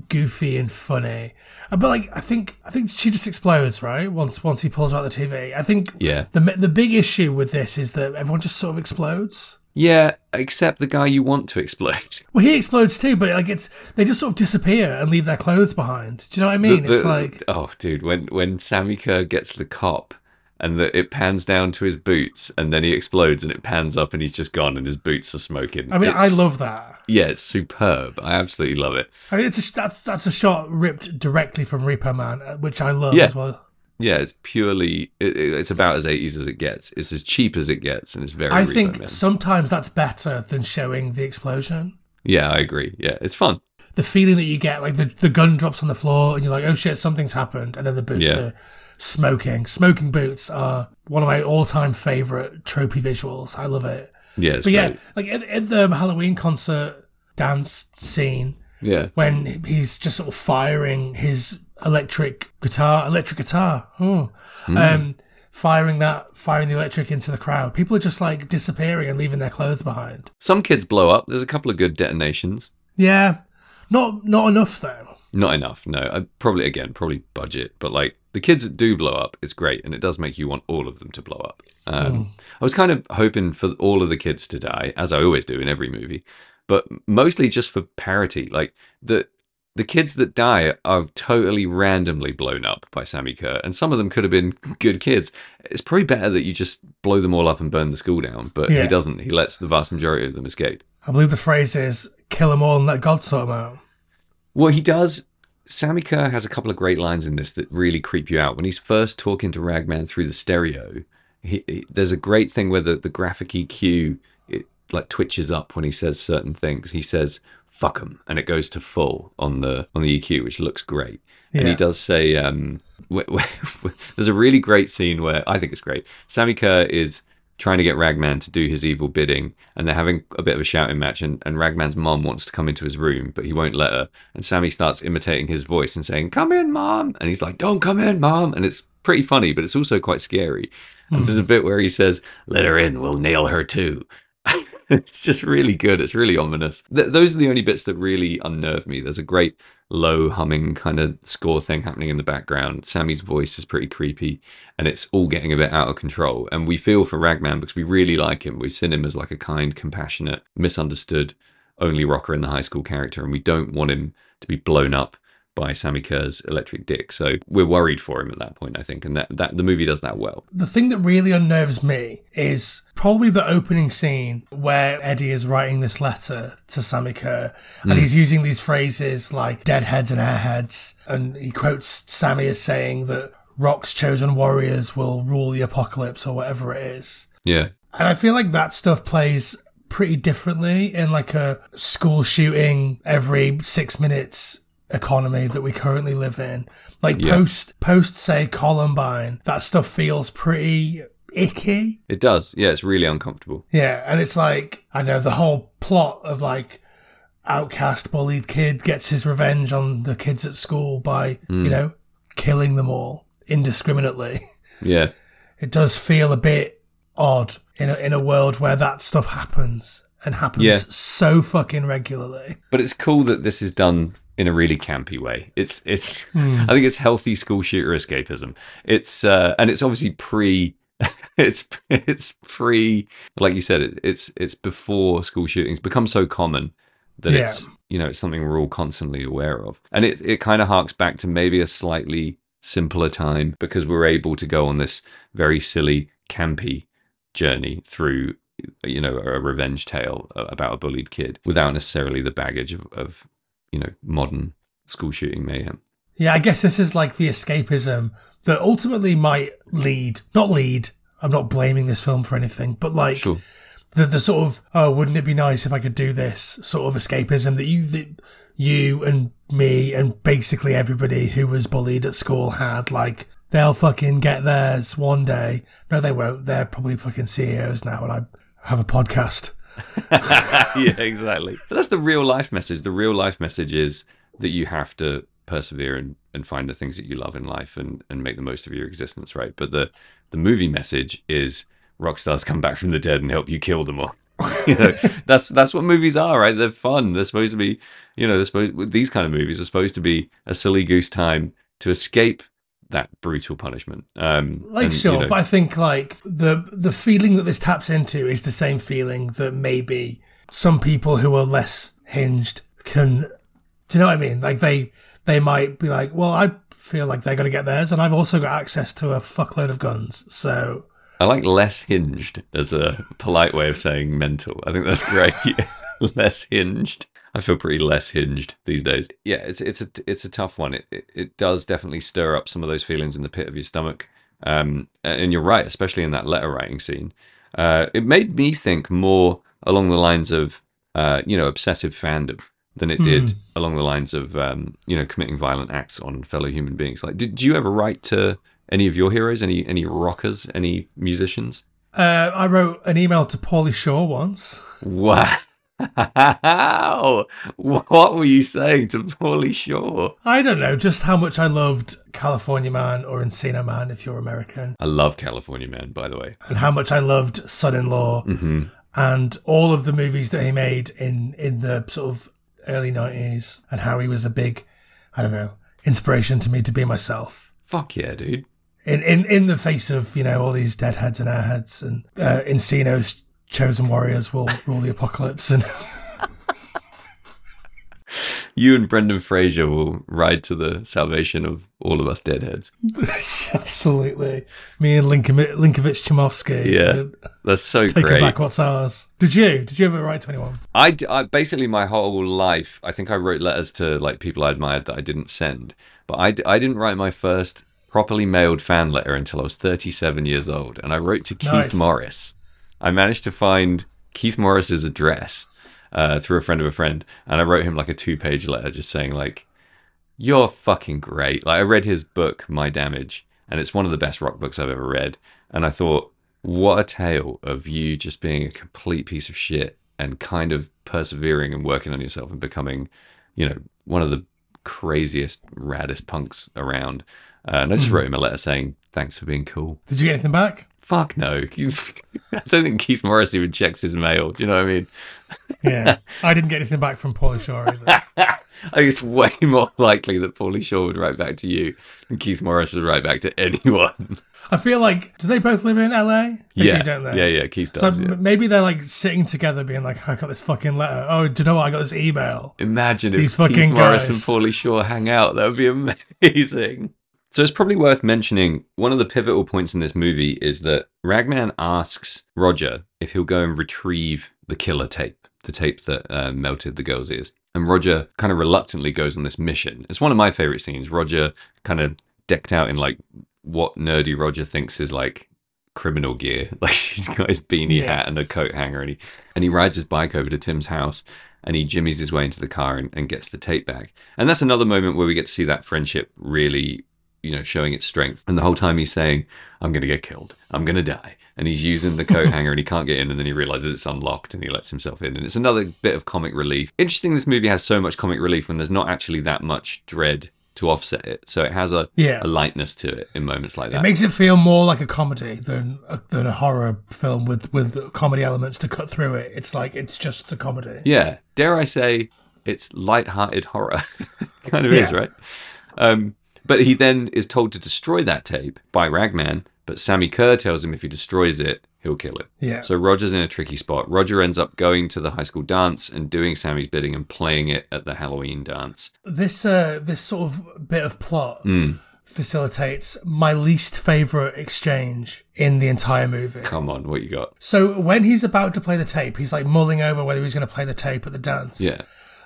goofy and funny, Uh, but like I think I think she just explodes right once once he pulls her out the TV. I think Yeah, the the big issue with this is that everyone just sort of explodes. yeah. Except the guy you want to explode. Well, he explodes too, but like it's they just sort of disappear and leave their clothes behind. Do you know what I mean? The- it's like oh, dude, when when Sammi Curr gets the cop. And that it pans down to his boots, and then he explodes, and it pans up, and he's just gone, and his boots are smoking. I mean, I love that. Yeah, it's superb. I absolutely love it. I mean, it's a, that's that's a shot ripped directly from Repo Man, uh, which I love Yeah. as well. Yeah, it's purely. It, it- it's about as eighties as it gets. It's as cheap as it gets, and it's very. I Repo think Man. sometimes that's better than showing the explosion. Yeah, I agree. Yeah, it's fun. The feeling that you get, like the, the gun drops on the floor and you're like, oh shit, something's happened. And then the boots Yeah. are smoking. Smoking boots are one of my all time favorite tropey visuals. I love it. Yeah, But yeah, like at, at the Halloween concert dance scene, Yeah, when he's just sort of firing his electric guitar, electric guitar, oh, Hmm. um, firing that, firing the electric into the crowd. People are just like disappearing and leaving their clothes behind. some kids blow up. There's a couple of good detonations. Yeah, not not enough though. Not enough. No, I, probably again, probably budget. But like the kids that do blow up, it's great, and it does make you want all of them to blow up. Um, I was kind of hoping for all of the kids to die, as I always do in every movie, but mostly just for parity. Like the the kids that die are totally randomly blown up by Sammi Curr, and some of them could have been good kids. It's probably better that you just blow them all up and burn the school down, but Yeah. he doesn't. He lets the vast majority of them escape. I believe the phrase is "kill them all and let God sort them out." Well, he does. Sammi Curr has a couple of great lines in this that really creep you out. When he's first talking to Ragman through the stereo, he, he- there's a great thing where the, the graphic EQ it like twitches up when he says certain things. He says "fuck 'em" and it goes to full on the on the EQ, which looks great. And he does say, um, "There's a really great scene where I think it's great. Sammi Curr is." Trying to get Ragman to do his evil bidding, and they're having a bit of a shouting match. And, and Ragman's mom wants to come into his room, but he won't let her. And Sammi starts imitating his voice and saying, Come in, mom. And he's like, Don't come in, mom. And it's pretty funny, but it's also quite scary. And hmm. there's a bit where he says, Let her in, we'll nail her too. it's just really good. It's really ominous. Th- those are the only bits that really unnerve me. There's a great low humming kind of score thing happening in the background. Sammi's voice is pretty creepy and it's all getting a bit out of control. And we feel for Ragman because we really like him. We've seen him as like a kind, compassionate, misunderstood, only rocker in the high school character. And we don't want him to be blown up by Sammi Curr's Electric Dick. So we're worried for him at that point, I think, and that, that the movie does that well. The thing that really unnerves me is probably the opening scene where Eddie is writing this letter to Sammi Curr and hmm. he's using these phrases like deadheads and airheads. And he quotes Sammi as saying that Rock's chosen warriors will rule the apocalypse or whatever it is. Yeah, And I feel like that stuff plays pretty differently in like a school shooting every six minutes economy that we currently live in. Like Yeah. post post say Columbine, that stuff feels pretty icky. it does. Yeah, it's really uncomfortable. Yeah, and it's like I know the whole plot of like outcast bullied kid gets his revenge on the kids at school by, you hmm. know, killing them all indiscriminately. Yeah, it does feel a bit odd in a, in a world where that stuff happens and happens Yeah. so fucking regularly. but it's cool that this is done in a really campy way. It's it's I think it's healthy school shooter escapism. It's uh, and it's obviously pre it's it's pre like you said it, it's it's before school shootings become so common that Yeah. it's you know it's something we're all constantly aware of. And it it kind of harks back to maybe a slightly simpler time because we're able to go on this very silly campy journey through you know a revenge tale about a bullied kid without necessarily the baggage of, of you know modern school shooting mayhem Yeah, I guess this is like the escapism that ultimately might lead, not lead, I'm not blaming this film for anything, but like sure the the sort of oh wouldn't it be nice if I could do this sort of escapism that you that you and me and basically everybody who was bullied at school had like they'll fucking get theirs one day. No, they won't. They're probably fucking CEOs now, and I have a podcast. yeah exactly. But that's the real life message. The real life message is that you have to persevere and, and find the things that you love in life and, and make the most of your existence right? But the the movie message is rock stars come back from the dead and help you kill them all. You know that's that's what movies are right? They're fun. They're supposed to be you know they're supposed these kind of movies are supposed to be a silly goose time to escape that brutal punishment um Like and, you sure, know, but I think like the the feeling that this taps into is the same feeling that maybe some people who are less hinged can. Do you know what I mean? Like they they might be like, well, I feel like they're gonna get theirs, and I've also got access to a fuckload of guns, so I like less hinged as a polite way of saying mental. I think that's great. less hinged. I feel pretty less hinged these days. Yeah, it's it's a it's a tough one. It, it it does definitely stir up some of those feelings in the pit of your stomach. Um, and you're right, especially in that letter writing scene. Uh, it made me think more along the lines of uh, you know obsessive fandom than it did along the lines of um, you know committing violent acts on fellow human beings. Like, did, did you ever write to any of your heroes, any any rockers, any musicians? Uh, I wrote an email to Pauly Shore once. Wow. What were you saying to Pauly Shore? I don't know just how much I loved California Man or Encino Man if you're American, I love California Man, by the way. and how much I loved Son-in-Law hmm and all of the movies that he made in in the sort of early 90s and how he was a big I don't know inspiration to me to be myself. Fuck yeah, dude. In, in, in the face of, you know, all these deadheads and airheads and uh, Encino's chosen warriors will rule the apocalypse and You and Brendan Fraser will ride to the salvation of all of us deadheads. Absolutely. Me and Linkovic, Linkovich Chomovsky. Yeah. That's so Taking great. back what's ours. Did you? Did you ever write to anyone? I basically my whole life, I think I wrote letters to like people I admired that I didn't send. But I, I didn't write my first properly mailed fan letter until I was 37 years old, and I wrote to Keith Nice. Morris. I managed to find Keith Morris's address uh, through a friend of a friend, and I wrote him like a two-page letter just saying like, "You're fucking great." Like I read his book, My Damage, and it's one of the best rock books I've ever read. And I thought, what a tale of you just being a complete piece of shit and kind of persevering and working on yourself and becoming, you know, one of the craziest, raddest punks around. Uh, and I just wrote him a letter saying, thanks for being cool. Did you get anything back? Fuck no. I don't think Keith Morris even checks his mail. Do you know what I mean? Yeah. I didn't get anything back from Pauly Shore either. I think it's way more likely that Pauly Shore would write back to you than Keith Morris would write back to anyone. I feel like do they both live in LA? They yeah, do, don't they? yeah, yeah. Keith does. m- yeah. maybe they're like sitting together, being like, "I got this fucking letter. Oh, do you know what? I got this email." Imagine if These Keith fucking Morris and. Pauly Shore hang out. That would be amazing. So it's probably worth mentioning one of the pivotal points in this movie is that Ragman asks Roger if he'll go and retrieve the killer tape, the tape that uh, melted the girl's ears. And Roger kind of reluctantly goes on this mission. It's one of my favorite scenes. Roger kind of decked out in like what nerdy Roger thinks is like criminal gear. Like he's got his beanie Yeah. hat and a coat hanger, and he and he rides his bike over to Tim's house, and he jimmies his way into the car and, and gets the tape back. And that's another moment where we get to see that friendship really, you know, showing its strength. And the whole time he's saying, "I'm going to get killed. I'm going to die." And he's using the coat hanger and he can't get in, and then he realizes it's unlocked and he lets himself in. And it's another bit of comic relief. Interesting, this movie has so much comic relief when there's not actually that much dread to offset it. So it has a, Yeah. a lightness to it in moments like that. It makes it feel more like a comedy than a, than a horror film with with comedy elements to cut through it. It's like it's just a comedy. Yeah, dare I say, it's light-hearted horror. kind of is, right? Um, but he then is told to destroy that tape by Ragman. But Sammi Curr tells him if he destroys it, he'll kill him. Yeah. So Roger's in a tricky spot. Roger ends up going to the high school dance and doing Sammi's bidding and playing it at the Halloween dance. This uh this sort of bit of plot Mm. facilitates my least favorite exchange in the entire movie. Come on, what you got? So when he's about to play the tape, he's like mulling over whether he's going to play the tape at the dance. Yeah.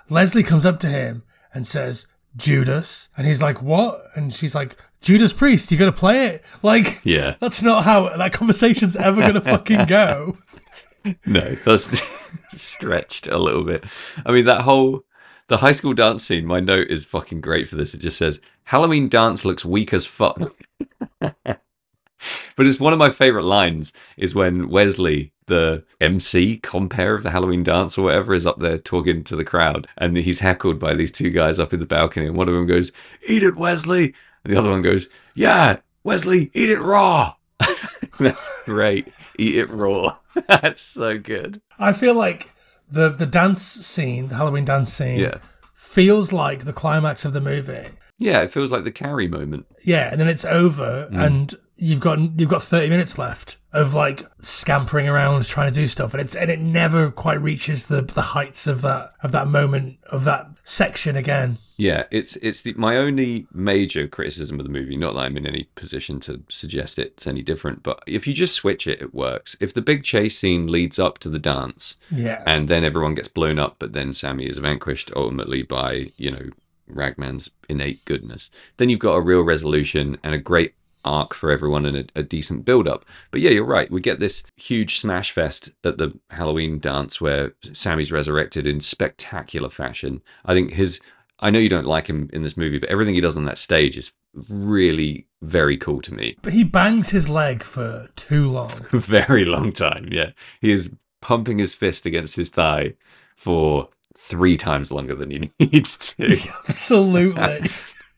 Leslie comes up to him and says, Judas. And he's like, What? And she's like, Judas Priest, you to play it? Like, Yeah. that's not how that conversation's ever going to fucking go. No, that's stretched a little bit. I mean, that whole the high school dance scene. My note is fucking great for this. It just says Halloween dance looks weak as fuck. but it's one of my favorite lines. Is when Wesley, the MC compare of the Halloween dance or whatever, is up there talking to the crowd, and he's heckled by these two guys up in the balcony, and one of them goes, "Eat it, Wesley," and the other one goes, "Yeah, Wesley, eat it raw." That's great. Eat it raw. That's so good. I feel like the, the dance scene, the Halloween dance scene, Yeah. feels like the climax of the movie. Yeah, it feels like the Carrie moment. Yeah, and then it's over, Mm. and you've got you've got thirty minutes left of like scampering around trying to do stuff, and it's and it never quite reaches the the heights of that of that moment of that section again. Yeah, it's it's the, my only major criticism of the movie. Not that I'm in any position to suggest it's any different, but if you just switch it, it works. If the big chase scene leads up to the dance, Yeah, and then everyone gets blown up, but then Sammi is vanquished ultimately by you know Ragman's innate goodness, then you've got a real resolution and a great arc for everyone and a, a decent build up. But yeah, you're right. We get this huge smash fest at the Halloween dance where Sammi's resurrected in spectacular fashion. I think his I know you don't like him in this movie, but everything he does on that stage is really very cool to me. but he bangs his leg for too long. very long time. Yeah, he is pumping his fist against his thigh for three times longer than he needs to. Absolutely.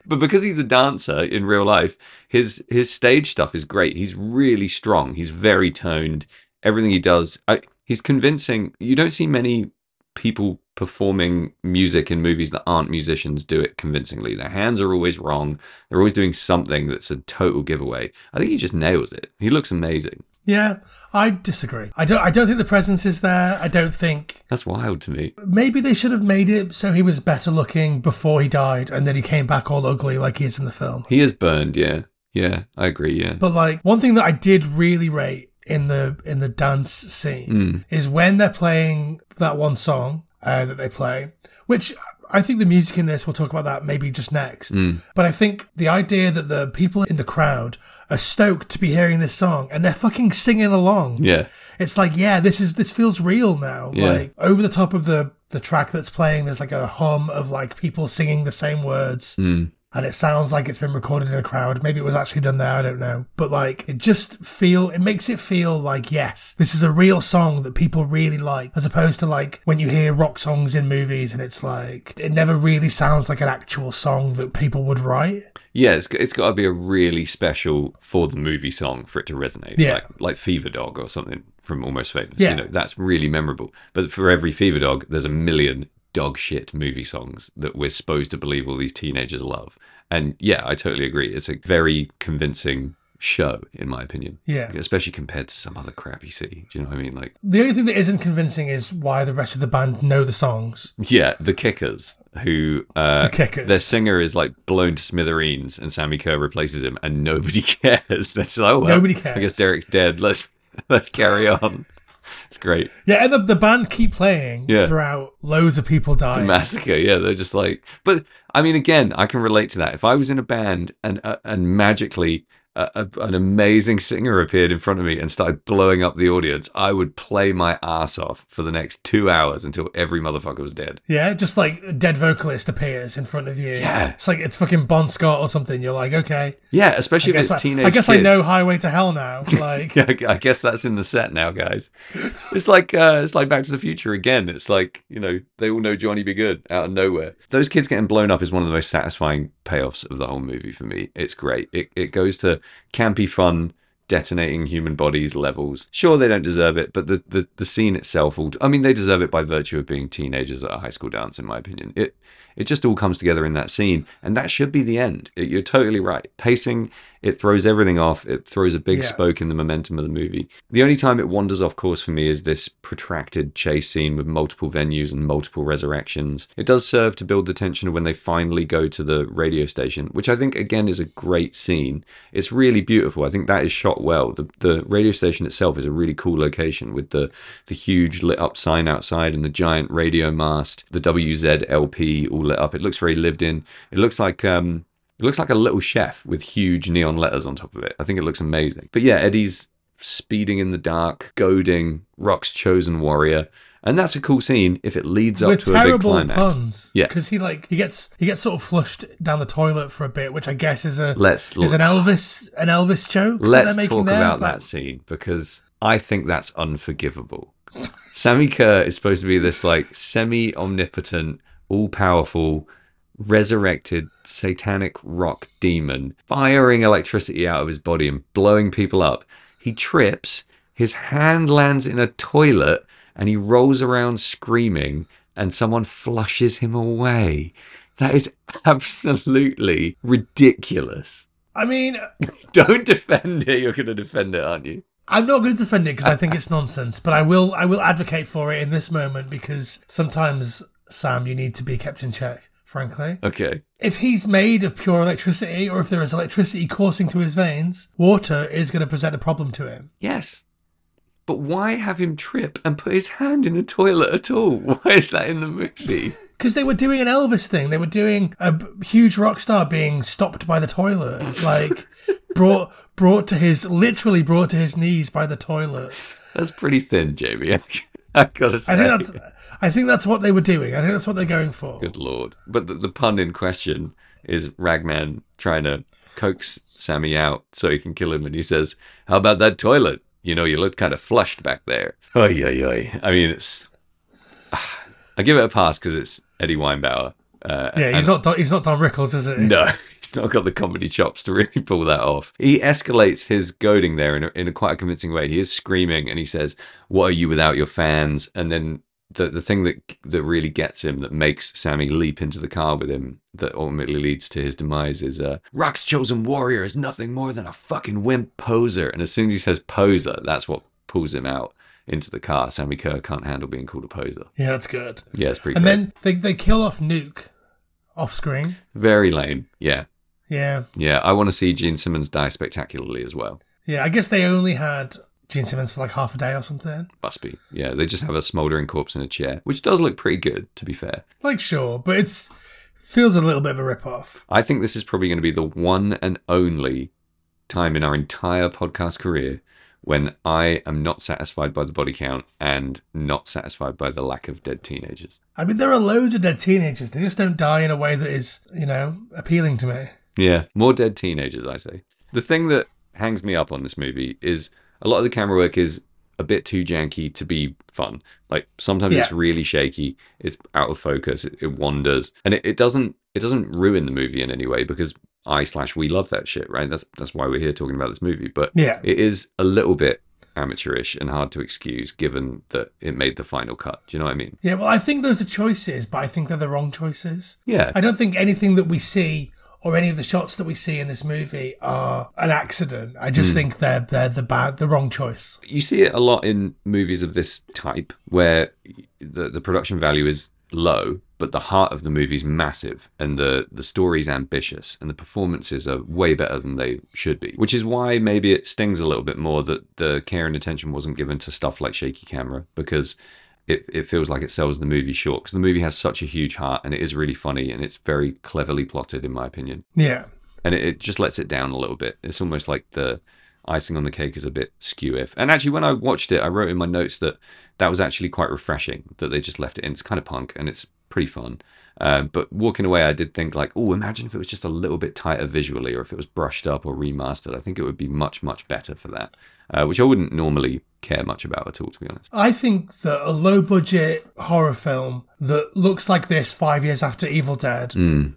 But because he's a dancer in real life, his his stage stuff is great. He's really strong. He's very toned. Everything he does, I, he's convincing. You don't see many people performing music in movies that aren't musicians do it convincingly. Their hands are always wrong. They're always doing something that's a total giveaway. I think he just nails it. He looks amazing. Yeah, I disagree. I don't. I don't think the presence is there. I don't think That's wild to me. maybe they should have made it so he was better looking before he died, and then he came back all ugly like he is in the film. He is burned, yeah. Yeah, I agree, yeah. But like one thing that I did really rate in the in the dance scene Mm. is when they're playing that one song uh, that they play, which I think the music in this we'll talk about that maybe just next. Mm. But I think the idea that the people in the crowd are stoked to be hearing this song and they're fucking singing along. Yeah. It's like, yeah, this is this feels real now. Yeah. Like over the top of the the track that's playing, there's like a hum of like people singing the same words. Mm. And it sounds like it's been recorded in a crowd. Maybe it was actually done there. I don't know. But like, it just feel, it makes it feel like, yes, this is a real song that people really like, as opposed to like when you hear rock songs in movies and it's like, it never really sounds like an actual song that people would write. Yeah, it's, it's got to be a really special for the movie song for it to resonate. Yeah. Like, like Fever Dog or something from Almost Famous. Yeah. You know, that's really memorable. But for every Fever Dog, there's a million dog shit movie songs that we're supposed to believe all these teenagers love. And yeah, I totally agree. It's a very convincing show, in my opinion. Yeah. Especially compared to some other crap you see. Do you know what I mean? Like, The only thing that isn't convincing is why the rest of the band know the songs. yeah, the Kickers, who uh, The Kickers. their singer is like blown to smithereens, and Sammi Curr replaces him, and nobody cares. Just like, oh, well, Nobody I guess Derek's dead. Let's let's carry on. It's great. Yeah, and the, the band keep playing Yeah. throughout loads of people dying. massacre. Yeah, they're just like. But I mean, again, I can relate to that. If I was in a band and uh, and magically a, an amazing singer appeared in front of me and started blowing up the audience, I would play my ass off for the next two hours until every motherfucker was dead. Yeah, just like a dead vocalist appears in front of you. Yeah. It's like it's fucking Bon Scott or something. You're like, okay. Yeah, I especially if it's I, teenage. I, guess I know. Highway to Hell now. Like, I guess that's in the set now, guys. It's like uh, it's like Back to the Future again. It's like you know they all know Johnny B. Goode out of nowhere. Those kids getting blown up is one of the most satisfying payoffs of the whole movie for me. It's great. It it goes to campy fun. Detonating human bodies levels. Sure, they don't deserve it, but the, the, the scene itself, all, I mean, they deserve it by virtue of being teenagers at a high school dance, in my opinion. It it just all comes together in that scene, and that should be the end. It- you're totally right. Pacing, it throws everything off. It throws a big Yeah. spoke in the momentum of the movie. The only time it wanders off course for me is this protracted chase scene with multiple venues and multiple resurrections. It does serve to build the tension of when they finally go to the radio station, which I think again is a great scene. It's really beautiful. I think that is shot well. The the radio station itself is a really cool location with the the huge lit up sign outside and the giant radio mast, the WZLP all lit up. It looks very lived in. It looks like um it looks like a little chef with huge neon letters on top of it. I think it looks amazing. But yeah, Eddie's speeding in the dark, goading Rock's chosen warrior. And that's a cool scene if it leads up with to a big climax. puns. Yeah. because he like he gets he gets sort of flushed down the toilet for a bit, which I guess is a Let's is an Elvis an Elvis joke. let's talk there, about but- that scene because I think that's unforgivable. Sammi Curr is supposed to be this like semi omnipotent, all powerful, resurrected satanic rock demon firing electricity out of his body and blowing people up. He trips, his hand lands in a toilet, and he rolls around screaming, and someone flushes him away. That is absolutely ridiculous. I mean, Don't defend it. You're going to defend it, aren't you? I'm not going to defend it because I think it's nonsense, but I will I will advocate for it in this moment because sometimes Sam, you need to be kept in check. Frankly, Okay. if he's made of pure electricity, or if there is electricity coursing through his veins, water is going to present a problem to him. Yes. But why have him trip and put his hand in a toilet at all? Why is that in the movie? Because they were doing an Elvis thing. They were doing a huge rock star being stopped by the toilet, like brought brought to his literally brought to his knees by the toilet. That's pretty thin, Jamie. I gotta say. I think that's I think that's what they were doing. I think that's what they're going for. Good lord. But the, the pun in question is Ragman trying to coax Sammi out so he can kill him, and he says, "How about that toilet? You know, you look kind of flushed back there." Oy, oy, oy. I mean, it's. I give it a pass because it's Eddie Weinbauer. Uh, Yeah, he's and- not Don, he's not Don Rickles, is it? No, he's not got the comedy chops to really pull that off. He escalates his goading there in a, in a quite a convincing way. He is screaming and he says, "What are you without your fans?" And then the the thing that that really gets him, that makes Sammi leap into the car with him, that ultimately leads to his demise, is uh, Rock's chosen warrior is nothing more than a fucking wimp poser. And as soon as he says poser, that's what pulls him out into the car. Sammi Curr can't handle being called a poser. Yeah, that's good. Yeah, it's pretty. And great. then they they kill off Nuke off screen. very lame. Yeah, Yeah, yeah. I want to see Gene Simmons die spectacularly as well. yeah. I guess they only had Gene Simmons for like half a day or something. Must be. Yeah, they just have a smouldering corpse in a chair, which does look pretty good, to be fair. Like sure, but it's feels a little bit of a rip off. I think this is probably going to be the one and only time in our entire podcast career when I am not satisfied by the body count and not satisfied by the lack of dead teenagers. I mean, there are loads of dead teenagers. They just don't die in a way that is, you know, appealing to me. Yeah, more dead teenagers, I say. The thing that hangs me up on this movie is a lot of the camera work is a bit too janky to be fun. Like sometimes it's really shaky, it's out of focus, it, it wanders, and it, it doesn't it doesn't ruin the movie in any way because I slash we love that shit, right? That's that's why we're here talking about this movie. But Yeah. it is a little bit amateurish and hard to excuse given that it made the final cut. Do you know what I mean? Yeah, well, I think those are choices, but I think they're the wrong choices. Yeah. I don't think anything that we see or any of the shots that we see in this movie are an accident. I just Hmm. think they're they're the bad, the wrong choice. You see it a lot in movies of this type where the, the production value is low, but the heart of the movie is massive and the, the story's ambitious and the performances are way better than they should be. Which is why maybe it stings a little bit more that the care and attention wasn't given to stuff like shaky camera because it, it feels like it sells the movie short because the movie has such a huge heart and it is really funny and it's very cleverly plotted in my opinion Yeah. and it, it just lets it down a little bit. It's almost like the icing on the cake is a bit skew if. And actually, when I watched it, I wrote in my notes that that was actually quite refreshing that they just left it in. It's kind of punk and it's pretty fun. Um, but walking away, I did think like, oh, imagine if it was just a little bit tighter visually, or if it was brushed up or remastered. I think it would be much much better for that, uh, which I wouldn't normally care much about at all, to be honest. I think that a low budget horror film that looks like this five years after Evil Dead, Mm,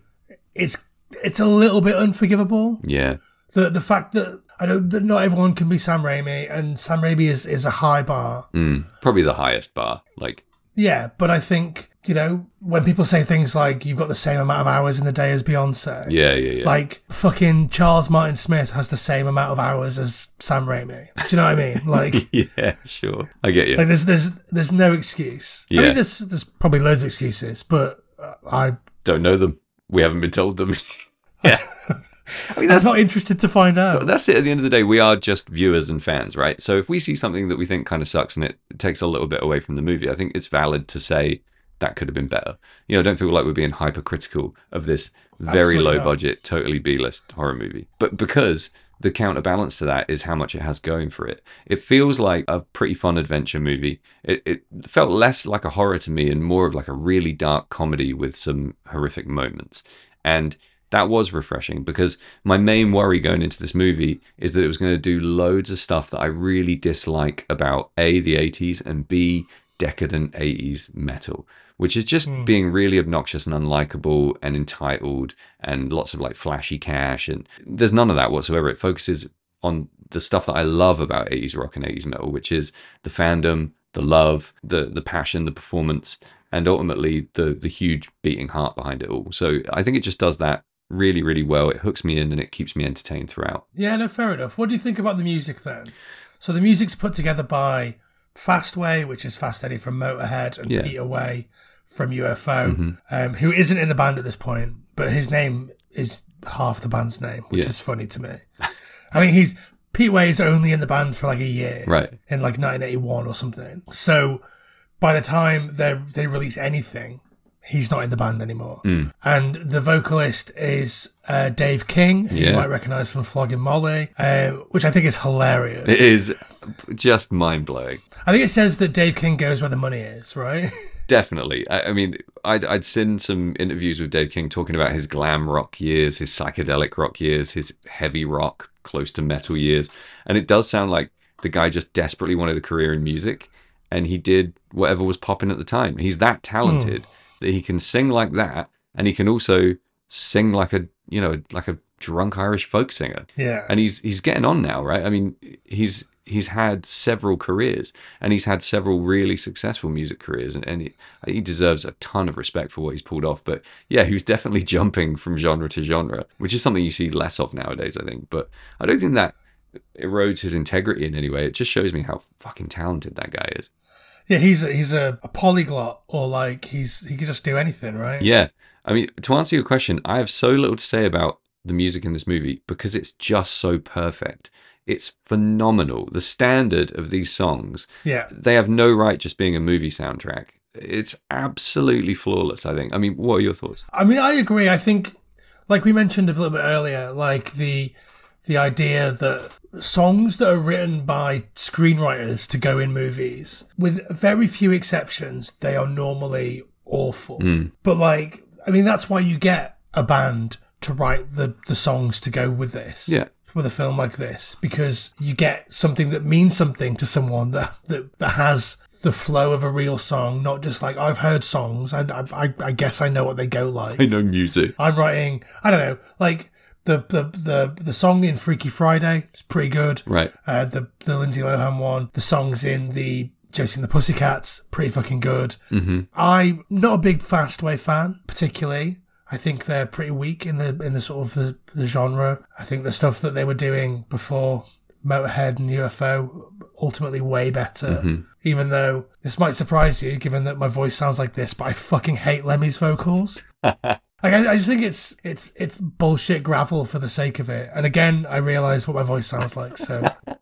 it's it's a little bit unforgivable. yeah, The the fact that I know that not everyone can be Sam Raimi, and Sam Raimi is, is a high bar. mm, probably the highest bar. Like, Yeah, but I think, you know, when people say things like you've got the same amount of hours in the day as Beyonce, yeah, yeah, yeah. like fucking Charles Martin Smith has the same amount of hours as Sam Raimi. Do you know what I mean? Like yeah, sure. I get you. like there's there's there's no excuse. I mean there's there's probably loads of excuses, but uh, I Don't know them. We haven't been told them. yeah. I mean, I'm that's not interested to find out. that's it. At the end of the day, we are just viewers and fans, right? So if we see something that we think kind of sucks and it takes a little bit away from the movie, I think it's valid to say that could have been better. You know, I don't feel like we're being hypercritical of this very Absolutely low not. budget, totally B list horror movie. But because the counterbalance to that is how much it has going for it. It feels like a pretty fun adventure movie. It, it felt less like a horror to me and more of like a really dark comedy with some horrific moments. And that was refreshing because my main worry going into this movie is that it was going to do loads of stuff that I really dislike about A, the 80s, and B, decadent 80s metal, which is just hmm. being really obnoxious and unlikable and entitled and lots of like flashy cash. And there's none of that whatsoever. It focuses on the stuff that I love about 80s rock and 80s metal, which is the fandom, the love, the the passion, the performance, and ultimately the the huge beating heart behind it all. So I think it just does that really, really well. It hooks me in and it keeps me entertained throughout. Yeah, no, fair enough. What do you think about the music then? So the music's put together by Fastway, which is Fast Eddie from Motorhead, and Yeah. Peter Way from UFO, um, who isn't in the band at this point, but his name is half the band's name, which Yeah. is funny to me. I mean, he's Pete Way is only in the band for like a year, Right. in like 1981 or something. So by the time they they release anything, he's not in the band anymore. Mm. And the vocalist is uh, Dave King, who you might recognize from Flogging Molly, uh, which I think is hilarious. It is just mind blowing. I think it says that Dave King goes where the money is, right? Definitely. I, I mean, I'd, I'd seen some interviews with Dave King talking about his glam rock years, his psychedelic rock years, his heavy rock, close to metal years. And it does sound like the guy just desperately wanted a career in music and he did whatever was popping at the time. He's that talented hmm. that he can sing like that and he can also sing like a, you know, like a drunk Irish folk singer yeah. and he's he's getting on now, right? I mean, he's he's had several careers, and he's had several really successful music careers, and, and he, he deserves a ton of respect for what he's pulled off. But yeah, he was definitely jumping from genre to genre, which is something you see less of nowadays, I think. But I don't think that erodes his integrity in any way. It just shows me how fucking talented that guy is. Yeah, he's a, he's a, a polyglot, or like he's he can just do anything, right? Yeah. I mean, to answer your question, I have so little to say about the music in this movie because it's just so perfect. It's phenomenal. The standard of these songs, Yeah. they have no right just being a movie soundtrack. It's absolutely flawless, I think. I mean, what are your thoughts? I mean, I agree. I think, like we mentioned a little bit earlier, like the the idea that songs that are written by screenwriters to go in movies, with very few exceptions, they are normally awful. Hmm. But like, I mean, that's why you get a band to write the the songs to go with this. Yeah. With a film like this, because you get something that means something to someone that that, that has the flow of a real song, not just like I've heard songs and I, I, I guess I know what they go like. I know music. I'm writing, I don't know, like the the the, the song in Freaky Friday is pretty good. Right. Uh, the the Lindsay Lohan one, the songs in the Josie and the Pussycats, pretty fucking good. hmm I'm not a big Fastway fan, particularly. I think they're pretty weak in the in the sort of the, the genre. I think the stuff that they were doing before Motorhead and UFO ultimately way better. Mm-hmm. Even though this might surprise you, given that my voice sounds like this, but I fucking hate Lemmy's vocals. Like I, I just think it's it's it's bullshit gravel for the sake of it. And again, I realise what my voice sounds like. So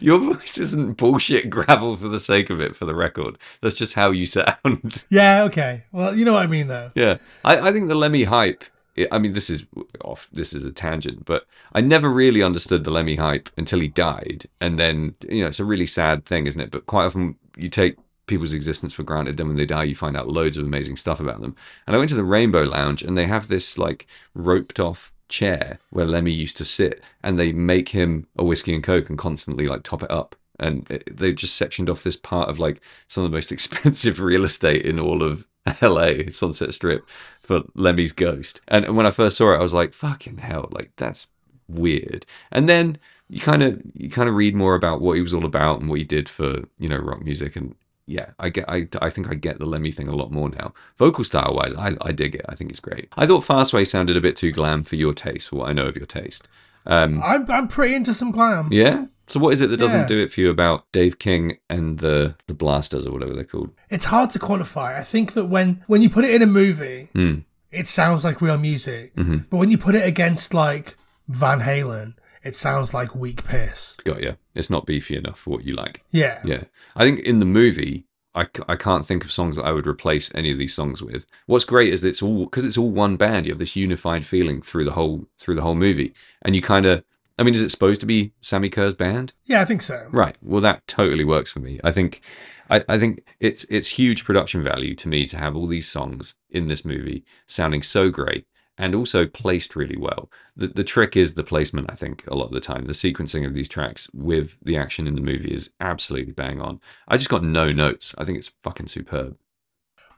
Your voice isn't bullshit gravel for the sake of it, for the record. That's just how you sound. yeah, okay. Well, you know what I mean, though. yeah. I, I think the Lemmy hype, I mean, this is off, this is a tangent, but I never really understood the Lemmy hype until he died. And then, you know, it's a really sad thing, isn't it? But quite often you take people's existence for granted. Then when they die, you find out loads of amazing stuff about them. And I went to the Rainbow Lounge and they have this like roped off chair where Lemmy used to sit and they make him a whiskey and coke and constantly like top it up. And they've just sectioned off this part of like some of the most expensive real estate in all of LA, Sunset Strip, for Lemmy's ghost. And and when I first saw it, I was like, fucking hell, like that's weird. And then you kind of you kind of read more about what he was all about and what he did for you know rock music and yeah i get i, I think i get the lemmy thing a lot more now vocal style wise I, I dig it i think it's great i thought fastway sounded a bit too glam for your taste for what i know of your taste um I'm I'm pretty into some glam. yeah so what is it that doesn't Yeah. do it for you about dave king and the the blasters or whatever they're called It's hard to quantify. I think that when when you put it in a movie, Hmm. it sounds like real music. Mm-hmm. But when you put it against like Van Halen, it sounds like weak piss. got you it's not beefy enough for what you like Yeah. Yeah. I think in the movie, I, I can't think of songs that I would replace any of these songs with. What's great is it's all because it's all one band. You have this unified feeling through the whole through the whole movie, and you kind of. I mean, is it supposed to be Sammi Curr's band? Yeah, I think so. Right. Well, that totally works for me. I think, I, I think it's it's huge production value to me to have all these songs in this movie sounding so great and also placed really well. The the trick is the placement. I think a lot of the time the sequencing of these tracks with the action in the movie is absolutely bang on. I just got no notes. I think it's fucking superb.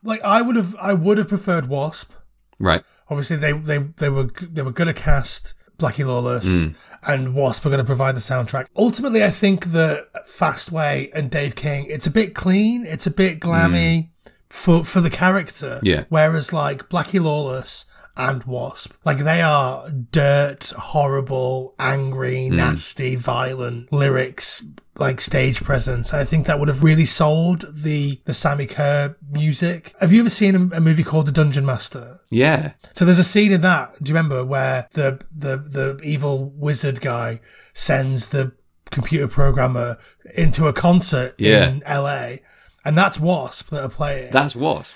Like I would have I would have preferred Wasp. Right. Obviously they they they were they were going to cast Blackie Lawless Mm. and Wasp are going to provide the soundtrack. Ultimately, I think that Fastway and Dave King, it's a bit clean, it's a bit glammy for for the character. Mm. Yeah. Whereas like Blackie Lawless and Wasp, like they are dirt, horrible, angry, Mm. nasty, violent lyrics. Like stage presence, I think that would have really sold the the Sammi Curr music. Have you ever seen a, a movie called The Dungeon Master? Yeah. So there's a scene in that. Do you remember where the the the evil wizard guy sends the computer programmer into a concert Yeah. in LA, and that's Wasp that are playing. That's what.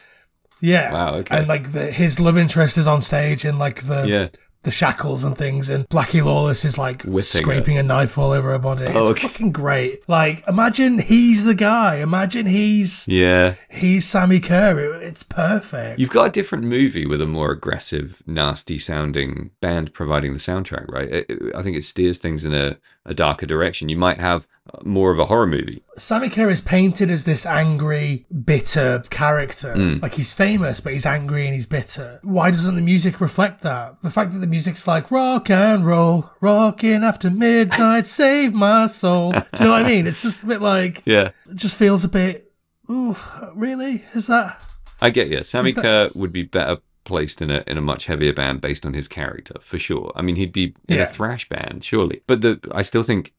Yeah. Wow, okay. And like the, his love interest is on stage in like the Yeah. the shackles and things, and Blackie Lawless is like Whipping scraping a knife all over her body. Oh, it's okay. fucking great. Like imagine he's the guy. Imagine he's Yeah. he's Sammi Curr. It's perfect. You've got a different movie with a more aggressive, nasty sounding band providing the soundtrack, right? It- it- I think it steers things in a, a darker direction. You might have more of a horror movie. Sammi Curr is painted as this angry, bitter character. Mm. Like he's famous, but he's angry and he's bitter. Why doesn't the music reflect that? The fact that the music's like rock and roll, rocking after midnight, save my soul. Do you know what I mean? It's just a bit like Yeah. it just feels a bit. Ooh, really? Is that? I get you. Sammi that- Curr would be better placed in a in a much heavier band based on his character, for sure. I mean, he'd be in Yeah. a thrash band, surely. But the I still think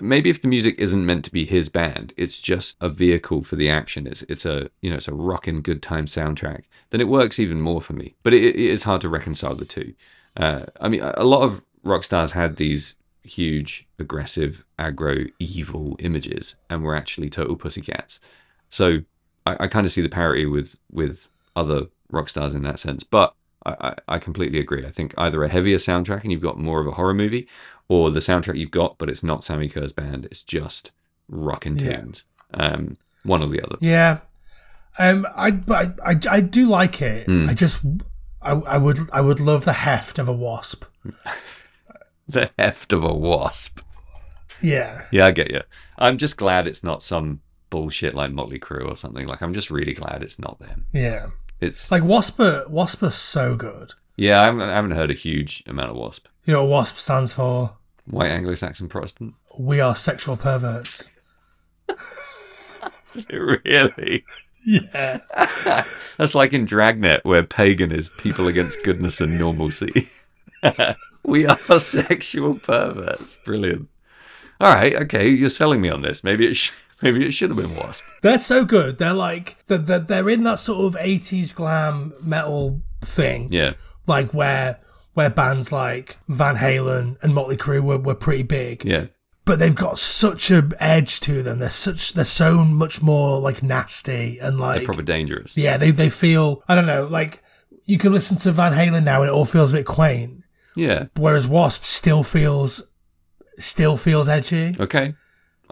maybe if the music isn't meant to be his band, it's just a vehicle for the action. It's it's a you know it's a rockin' good time soundtrack. Then it works even more for me. But it, it is hard to reconcile the two. Uh, I mean, a lot of rock stars had these huge, aggressive, aggro, evil images, and were actually total pussycats. So I, I kind of see the parity with with other rock stars in that sense. But I, I, I completely agree. I think either a heavier soundtrack and you've got more of a horror movie, or the soundtrack you've got, but it's not Sammi Curr's band. It's just rockin' Yeah. tunes. Um, one or the other. Yeah. Um, I but I, I, I do like it. Hmm. I just I, I would I would love the heft of a wasp. The heft of a wasp. Yeah. Yeah, I get you. I'm just glad it's not some bullshit like Motley Crue or something. Like, I'm just really glad it's not them. Yeah. It's Like Wasp are, Wasp are so good. yeah. I haven't, I haven't heard a huge amount of Wasp. You know what Wasp stands for? White Anglo-Saxon Protestant. We are sexual perverts. Is it really? Yeah. That's like in Dragnet, where pagan is people against goodness and normalcy. we are sexual perverts. Brilliant. All right, okay, you're selling me on this. Maybe it sh- maybe it should have been Wasp. They're so good. They're like they're, they're, they're in that sort of 80s glam metal thing. Yeah, Like where where bands like Van Halen and Motley Crue were, were pretty big. yeah, But they've got such an edge to them. They're such they're so much more like nasty and like they're proper dangerous. yeah, they they feel I don't know, like you can listen to Van Halen now and it all feels a bit quaint. Yeah, Whereas Wasp still feels still feels edgy. okay,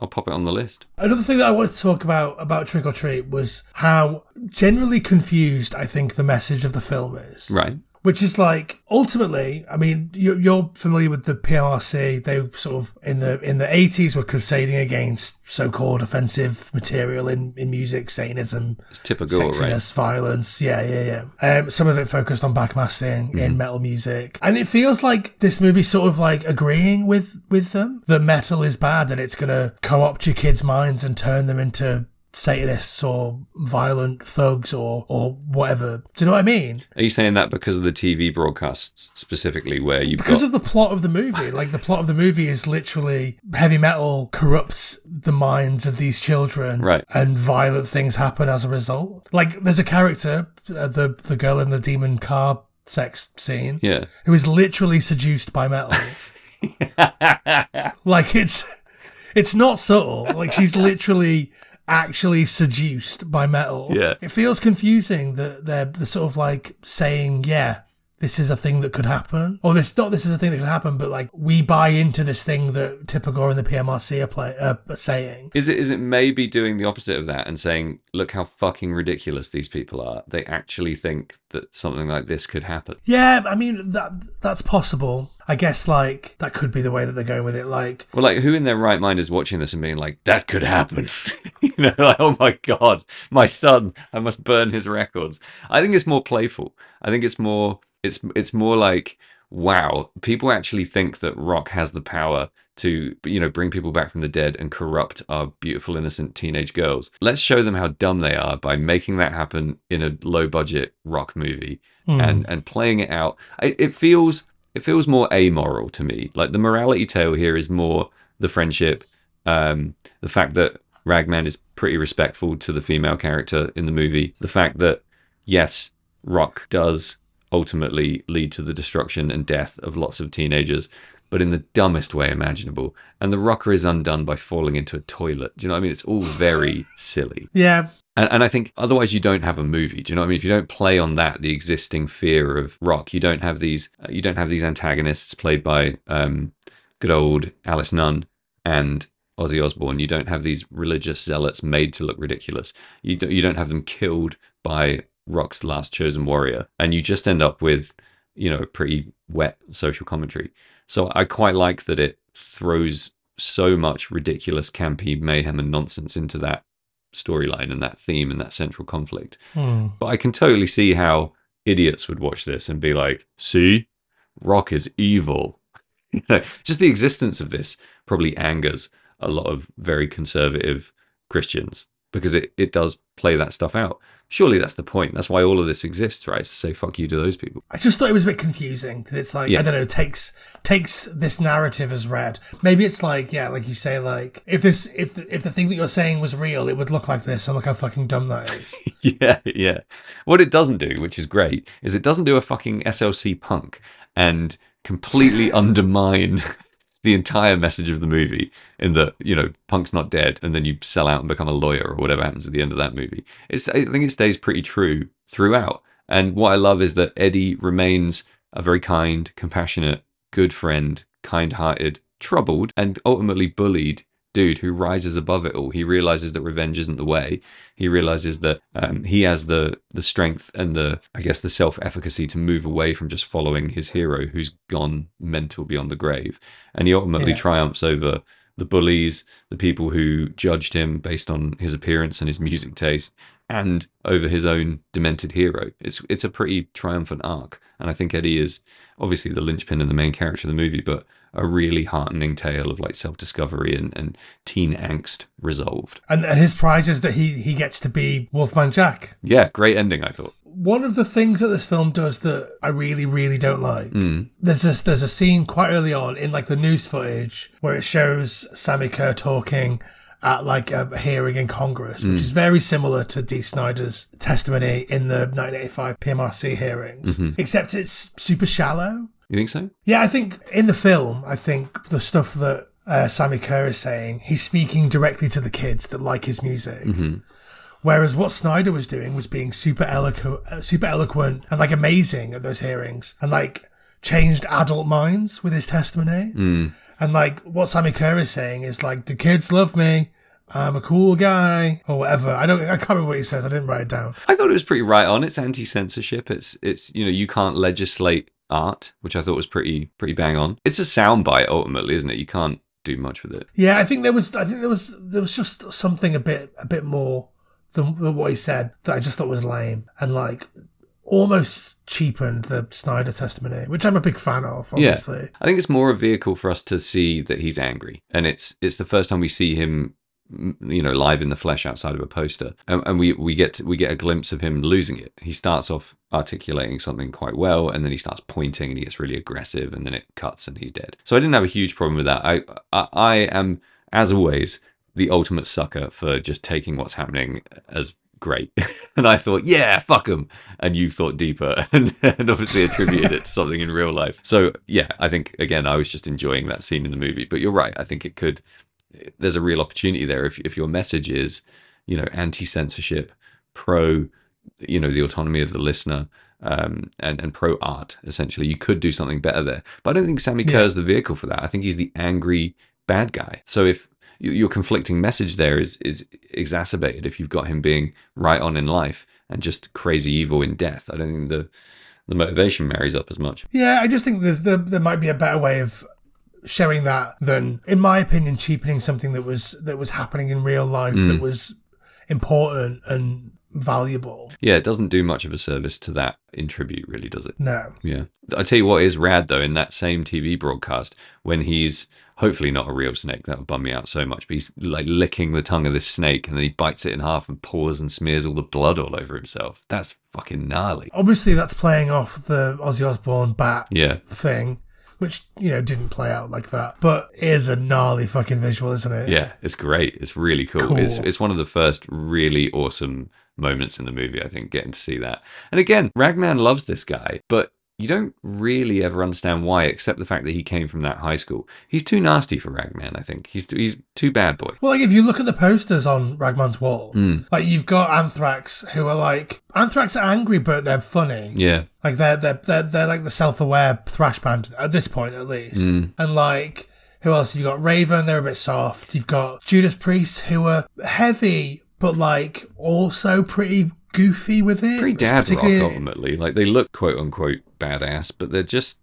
I'll pop it on the list. Another thing that I wanted to talk about about Trick or Treat was how generally confused I think the message of the film is. Right. Which is like ultimately, I mean, you're, you're familiar with the PMRC They sort of in the in the 80s were crusading against so-called offensive material in, in music, Satanism, It's typical, right? sexiness, violence. Yeah, yeah, yeah. Um, some of it focused on backmasking in metal music, and it feels like this movie sort of like agreeing with with them that metal is bad and it's gonna co-opt your kids' minds and turn them into Satanists or violent thugs or or whatever. Do you know what I mean? Are you saying that because of the TV broadcasts specifically, where you've Because got of the plot of the movie, like the plot of the movie is literally heavy metal corrupts the minds of these children, Right. And violent things happen as a result. Like there's a character, uh, the the girl in the demon car sex scene, yeah, who is literally seduced by metal. like it's it's not subtle. Like she's literally actually seduced by metal. Yeah. It feels confusing that they're, they're sort of like saying, yeah, this is a thing that could happen. Or this not this is a thing that could happen, but like we buy into this thing that Tipper Gore and the PMRC are, play, uh, are saying. Is it is it maybe doing the opposite of that and saying, look how fucking ridiculous these people are? They actually think that something like this could happen. Yeah, I mean that that's possible. I guess like that could be the way that they're going with it. Like Well, like who in their right mind is watching this and being like, that could happen? you know, like, oh my god, my son, I must burn his records. I think it's more playful. I think it's more it's it's more like, wow, people actually think that rock has the power to you know bring people back from the dead and corrupt our beautiful innocent teenage girls. Let's show them how dumb they are by making that happen in a low budget rock movie hmm. and and playing it out. It, it feels it feels more amoral to me. Like the morality tale here is more the friendship, um, the fact that Ragman is pretty respectful to the female character in the movie, the fact that yes, rock does ultimately lead to the destruction and death of lots of teenagers, but in the dumbest way imaginable. And the rocker is undone by falling into a toilet. Do you know what I mean? It's all very silly. yeah, And, and I think otherwise you don't have a movie. Do you know what I mean? If you don't play on that, the existing fear of rock, you don't have these. You don't have these antagonists played by um, good old Alice Nunn and Ozzy Osbourne. You don't have these religious zealots made to look ridiculous. You don't, you don't have them killed by rock's last chosen warrior, and you just end up with you know pretty wet social commentary. So I quite like that it throws so much ridiculous, campy mayhem and nonsense into that storyline and that theme and that central conflict. Hmm. But I can totally see how idiots would watch this and be like, see, rock is evil. You know, just the existence of this probably angers a lot of very conservative Christians because it, it does play that stuff out. Surely that's the point. That's why all of this exists, right? To say fuck you to those people. I just thought it was a bit confusing. It's like Yeah. I don't know, takes takes this narrative as read. Maybe it's like yeah, like you say, like if this if if the thing that you're saying was real, it would look like this, and look how fucking dumb that is. yeah, yeah. What it doesn't do, which is great, is it doesn't do a fucking SLC punk and completely undermine the entire message of the movie in that, you know, punk's not dead and then you sell out and become a lawyer or whatever happens at the end of that movie. It's I think it stays pretty true throughout. And what I love is that Eddie remains a very kind, compassionate, good friend, kind-hearted, troubled and ultimately bullied dude who rises above it all. He realizes that revenge isn't the way. He realizes that um, he has the the strength and the I guess the self efficacy to move away from just following his hero who's gone mental beyond the grave. And he ultimately Yeah. triumphs over the bullies, the people who judged him based on his appearance and his music taste, and over his own demented hero. It's it's a pretty triumphant arc, and I think Eddie is obviously the linchpin and the main character of the movie, but a really heartening tale of like self discovery and, and teen angst resolved. And, and his prize is that he, he gets to be Wolfman Jack. Yeah, great ending, I thought. One of the things that this film does that I really, really don't like, Mm. there's this, there's a scene quite early on in like the news footage where it shows Sammi Curr talking at like a hearing in Congress, which is very similar to Dee Snider's testimony in the 1985 PMRC hearings, except it's super shallow. You think so? Yeah, I think in the film, I think the stuff that uh, Sammi Curr is saying, he's speaking directly to the kids that like his music. Whereas what Snider was doing was being super eloquent, uh, super eloquent and like amazing at those hearings, and like changed adult minds with his testimony. And like what Sammi Curr is saying is like the kids love me. I'm a cool guy or whatever. I don't. I can't remember what he says. I didn't write it down. I thought it was pretty right on. It's anti censorship. It's it's you know you can't legislate art, which I thought was pretty pretty bang on. It's a soundbite ultimately, isn't it? You can't do much with it. Yeah, I think there was. I think there was. There was just something a bit, a bit more than, than what he said that I just thought was lame and like almost cheapened the Snider testimony, which I'm a big fan of. Obviously, I think it's more a vehicle for us to see that he's angry, and it's it's the first time we see him, you know, live in the flesh outside of a poster, and, and we we get we get a glimpse of him losing it. He starts off articulating something quite well, and then he starts pointing, and he gets really aggressive, and then it cuts, and he's dead. So I didn't have a huge problem with that. I I, I am as always the ultimate sucker for just taking what's happening as great. and I thought, yeah, fuck him. And you thought deeper and, and obviously attributed it to something in real life. So, yeah, I think, again, I was just enjoying that scene in the movie. But you're right. I think it could, there's a real opportunity there. If, if your message is, you know, anti censorship, pro, you know, the autonomy of the listener, um, and, and pro art, essentially, you could do something better there. But I don't think Sammi Yeah. Curr's the vehicle for that. I think he's the angry bad guy. So if your conflicting message there is is exacerbated if you've got him being right on in life and just crazy evil in death. I don't think the the motivation marries up as much. yeah. I just think there's there, there might be a better way of showing that than, in my opinion, cheapening something that was that was happening in real life that mm. was important and valuable. Yeah, it doesn't do much of a service to that in tribute, really, does it? No. Yeah. I tell you what is rad though in that same TV broadcast when he's hopefully not a real snake that would bum me out so much, but he's like licking the tongue of this snake and then he bites it in half and pours and smears all the blood all over himself. That's fucking gnarly. Obviously, that's playing off the Ozzy Osbourne bat Yeah. thing, which you know didn't play out like that, but is a gnarly fucking visual, isn't it? Yeah, it's great. It's really cool. Cool. It's it's one of the first really awesome moments in the movie, I think, getting to see that. And again, Ragman loves this guy, but you don't really ever understand why, except the fact that he came from that high school. He's too nasty for Ragman, I think. He's he's too bad boy. Well, like if you look at the posters on Ragman's wall, Hmm. like you've got Anthrax who are like Anthrax are angry, but they're funny. Yeah. Like they're they're they're, they're like the self-aware thrash band at this point, at least. Hmm. And like who else? You've got Raven, they're a bit soft. You've got Judas Priest, who are heavy, but like also pretty goofy with it. Pretty dad rock ultimately. Like they look quote unquote badass, but they're just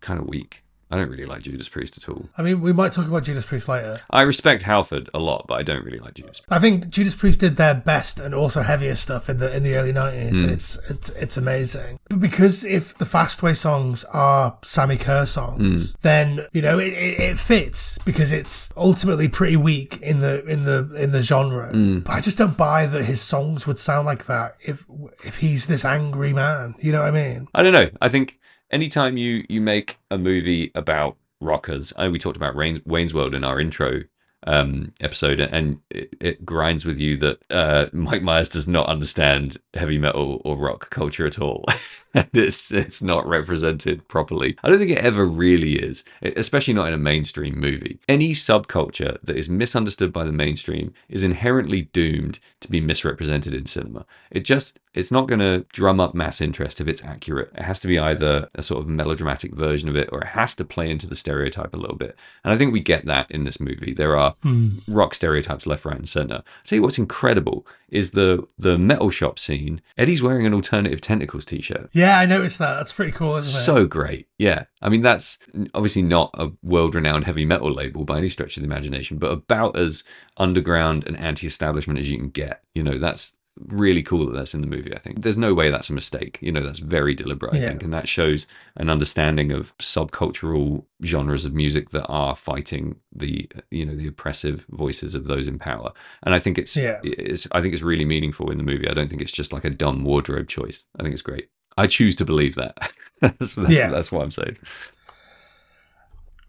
kind of weak. I don't really like Judas Priest at all. I mean, we might talk about Judas Priest later. I respect Halford a lot, but I don't really like Judas. I think Judas Priest did their best and also heavier stuff in the in the early nineties, and it's it's it's amazing. But because if the Fastway songs are Sammi Curr songs, Hmm. then you know it, it, it fits because it's ultimately pretty weak in the in the in the genre. Hmm. But I just don't buy that his songs would sound like that if if he's this angry man. You know what I mean? I don't know. I think anytime you you make a movie about rockers, I know we talked about Rain, Wayne's World in our intro um, episode, and it, it grinds with you that uh, Mike Myers does not understand heavy metal or rock culture at all. and it's it's not represented properly. I don't think it ever really is, especially not in a mainstream movie. Any subculture that is misunderstood by the mainstream is inherently doomed to be misrepresented in cinema. It just It's not going to drum up mass interest if it's accurate. It has to be either a sort of melodramatic version of it or it has to play into the stereotype a little bit. And I think we get that in this movie. There are hmm. rock stereotypes left, right, and center. I'll tell you what's incredible is the the metal shop scene. Eddie's wearing an alternative tentacles t-shirt. Yeah, I noticed that. That's pretty cool, isn't it? So great. Yeah. I mean, that's obviously not a world renowned heavy metal label by any stretch of the imagination, but about as underground and anti establishment as you can get. You know, that's really cool that that's in the movie, I think. There's no way that's a mistake. You know, that's very deliberate, I Yeah. think. And that shows an understanding of subcultural genres of music that are fighting the, you know, the oppressive voices of those in power. And I think it's, Yeah. it's I think it's really meaningful in the movie. I don't think it's just like a dumb wardrobe choice. I think it's great. I choose to believe that. that's, that's, Yeah. that's what I'm saying.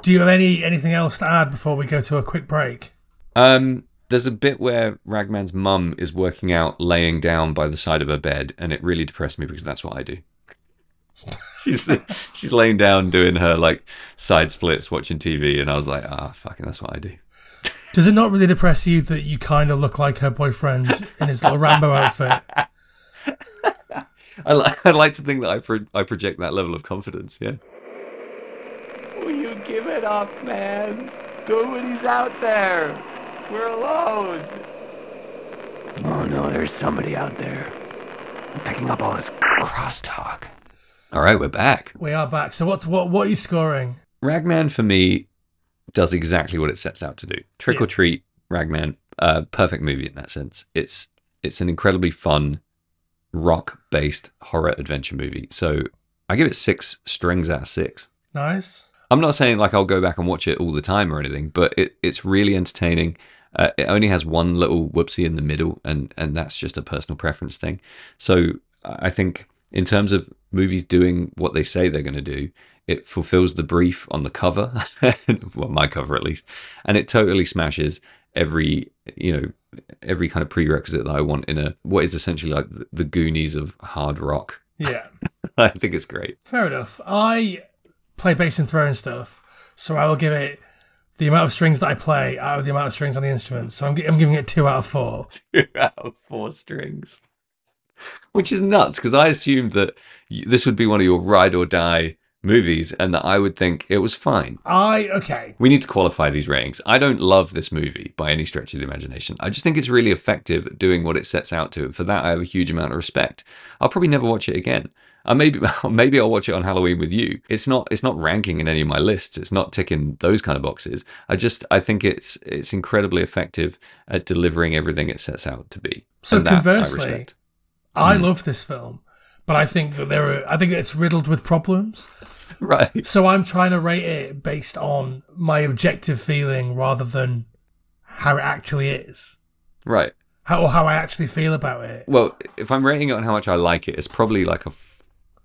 Do you have any anything else to add before we go to a quick break? Um, there's a bit where Ragman's mum is working out laying down by the side of her bed, and it really depressed me because that's what I do. she's she's laying down doing her like side splits, watching TV, and I was like, ah, fucking, that's what I do. Does it not really depress you that you kind of look like her boyfriend in his little Rambo outfit? I, li- I like to think that I pro- I project that level of confidence. Yeah. Will you give it up, man? Nobody's out there. We're alone. Oh no, there's somebody out there. I'm picking up all this crosstalk. All right, we're back. We are back. So what's what what are you scoring? Ragman for me does exactly what it sets out to do. Trick or treat, Ragman, uh, perfect movie in that sense. It's it's an incredibly fun rock based horror adventure movie. So I give it six strings out of six. Nice. I'm not saying like I'll go back and watch it all the time or anything, but it, it's really entertaining. Uh, it only has one little whoopsie in the middle, and and that's just a personal preference thing. So I think in terms of movies doing what they say they're going to do, it fulfills the brief on the cover, well, my cover at least, and it totally smashes every you know every kind of prerequisite that I want in a what is essentially like the, the Goonies of hard rock. Yeah. I think it's great. Fair enough. I play bass and throw and stuff, so I will give it the amount of strings that I play out of the amount of strings on the instrument. So I'm, I'm giving it two out of four. two out of four strings, which is nuts because I assumed that this would be one of your ride or die movies, and that I would think it was fine. I okay. We need to qualify these ratings. I don't love this movie by any stretch of the imagination. I just think it's really effective at doing what it sets out to. And for that, I have a huge amount of respect. I'll probably never watch it again. Maybe maybe I'll watch it on Halloween with you. It's not it's not ranking in any of my lists. It's not ticking those kind of boxes. I just I think it's it's incredibly effective at delivering everything it sets out to be. So And I conversely, respect. I mm. love this film, but I think that there are. I think it's riddled with problems. right. So I'm trying to rate it based on my objective feeling rather than how it actually is, Right. how or how I actually feel about it. Well, if I'm rating it on how much I like it, it's probably like a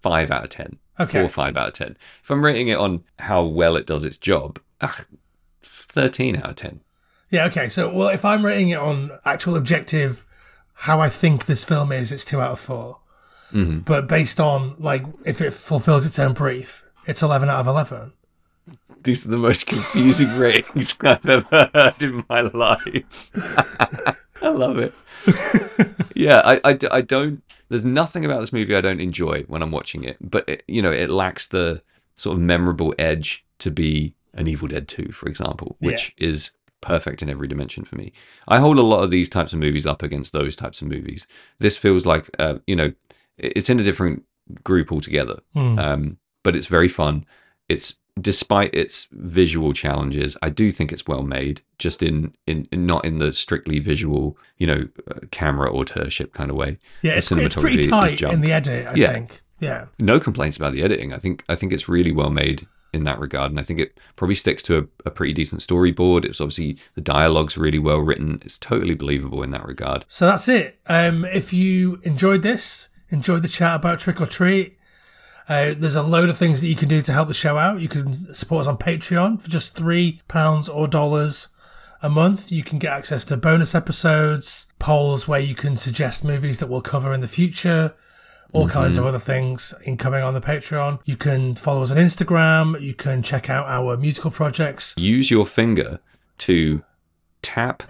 five out of ten. Okay. Four or five out of ten. If I'm rating it on how well it does its job, ah, thirteen out of ten. Yeah. Okay. So well, if I'm rating it on actual objective, how I think this film is, it's two out of 4 Mm-hmm. But based on like if it fulfills its own brief, it's eleven out of eleven. These are the most confusing ratings I've ever heard in my life. I love it. yeah, I, I, I don't. There's nothing about this movie I don't enjoy when I'm watching it, but it, you know, it lacks the sort of memorable edge to be an Evil Dead 2, for example, which is perfect in every dimension for me. I hold a lot of these types of movies up against those types of movies. This feels like, uh, you know, it's in a different group altogether, um, but it's very fun. It's despite its visual challenges, I do think it's well made. Just in in, in not in the strictly visual, you know, uh, camera auteurship kind of way. Yeah, The it's, it's pretty tight in the edit. I Yeah. think. Yeah. No complaints about the editing. I think I think it's really well made in that regard, and I think it probably sticks to a, a pretty decent storyboard. It's obviously the dialogue's really well written. It's totally believable in that regard. So that's it. Um, if you enjoyed this, enjoyed the chat about Trick or Treat, uh, there's a load of things that you can do to help the show out. You can support us on Patreon for just three pounds or dollars a month. You can get access to bonus episodes, polls where you can suggest movies that we'll cover in the future, all kinds of other things incoming on the Patreon. You can follow us on Instagram. You can check out our musical projects. Use your finger to tap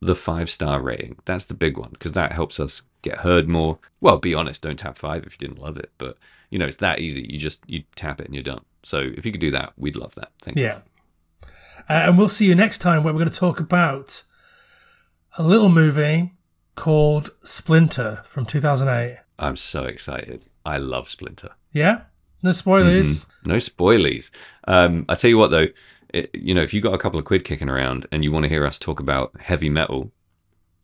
the five star rating. That's the big one because that helps us get heard more. Well, be honest, don't tap five if you didn't love it, but you know it's that easy. You just you tap it and you're done. So if you could do that, we'd love that. Thank you. Yeah. Uh, and we'll see you next time where we're going to talk about a little movie called Splinter from 2008. I'm so excited. I love Splinter. Yeah? No spoilers. No spoilies. Um, I tell you what, though, it, you know, if you got a couple of quid kicking around and you want to hear us talk about heavy metal,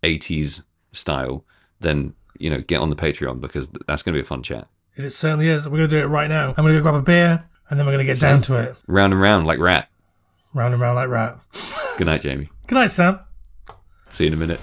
80s style, then you know, get on the Patreon because that's going to be a fun chat. It certainly is. We're going to do it right now. I'm going to go grab a beer and then we're going to get down to it. Round and round like rat. Round and round like rat. Good night, Jamie. Good night, Sam. See you in a minute.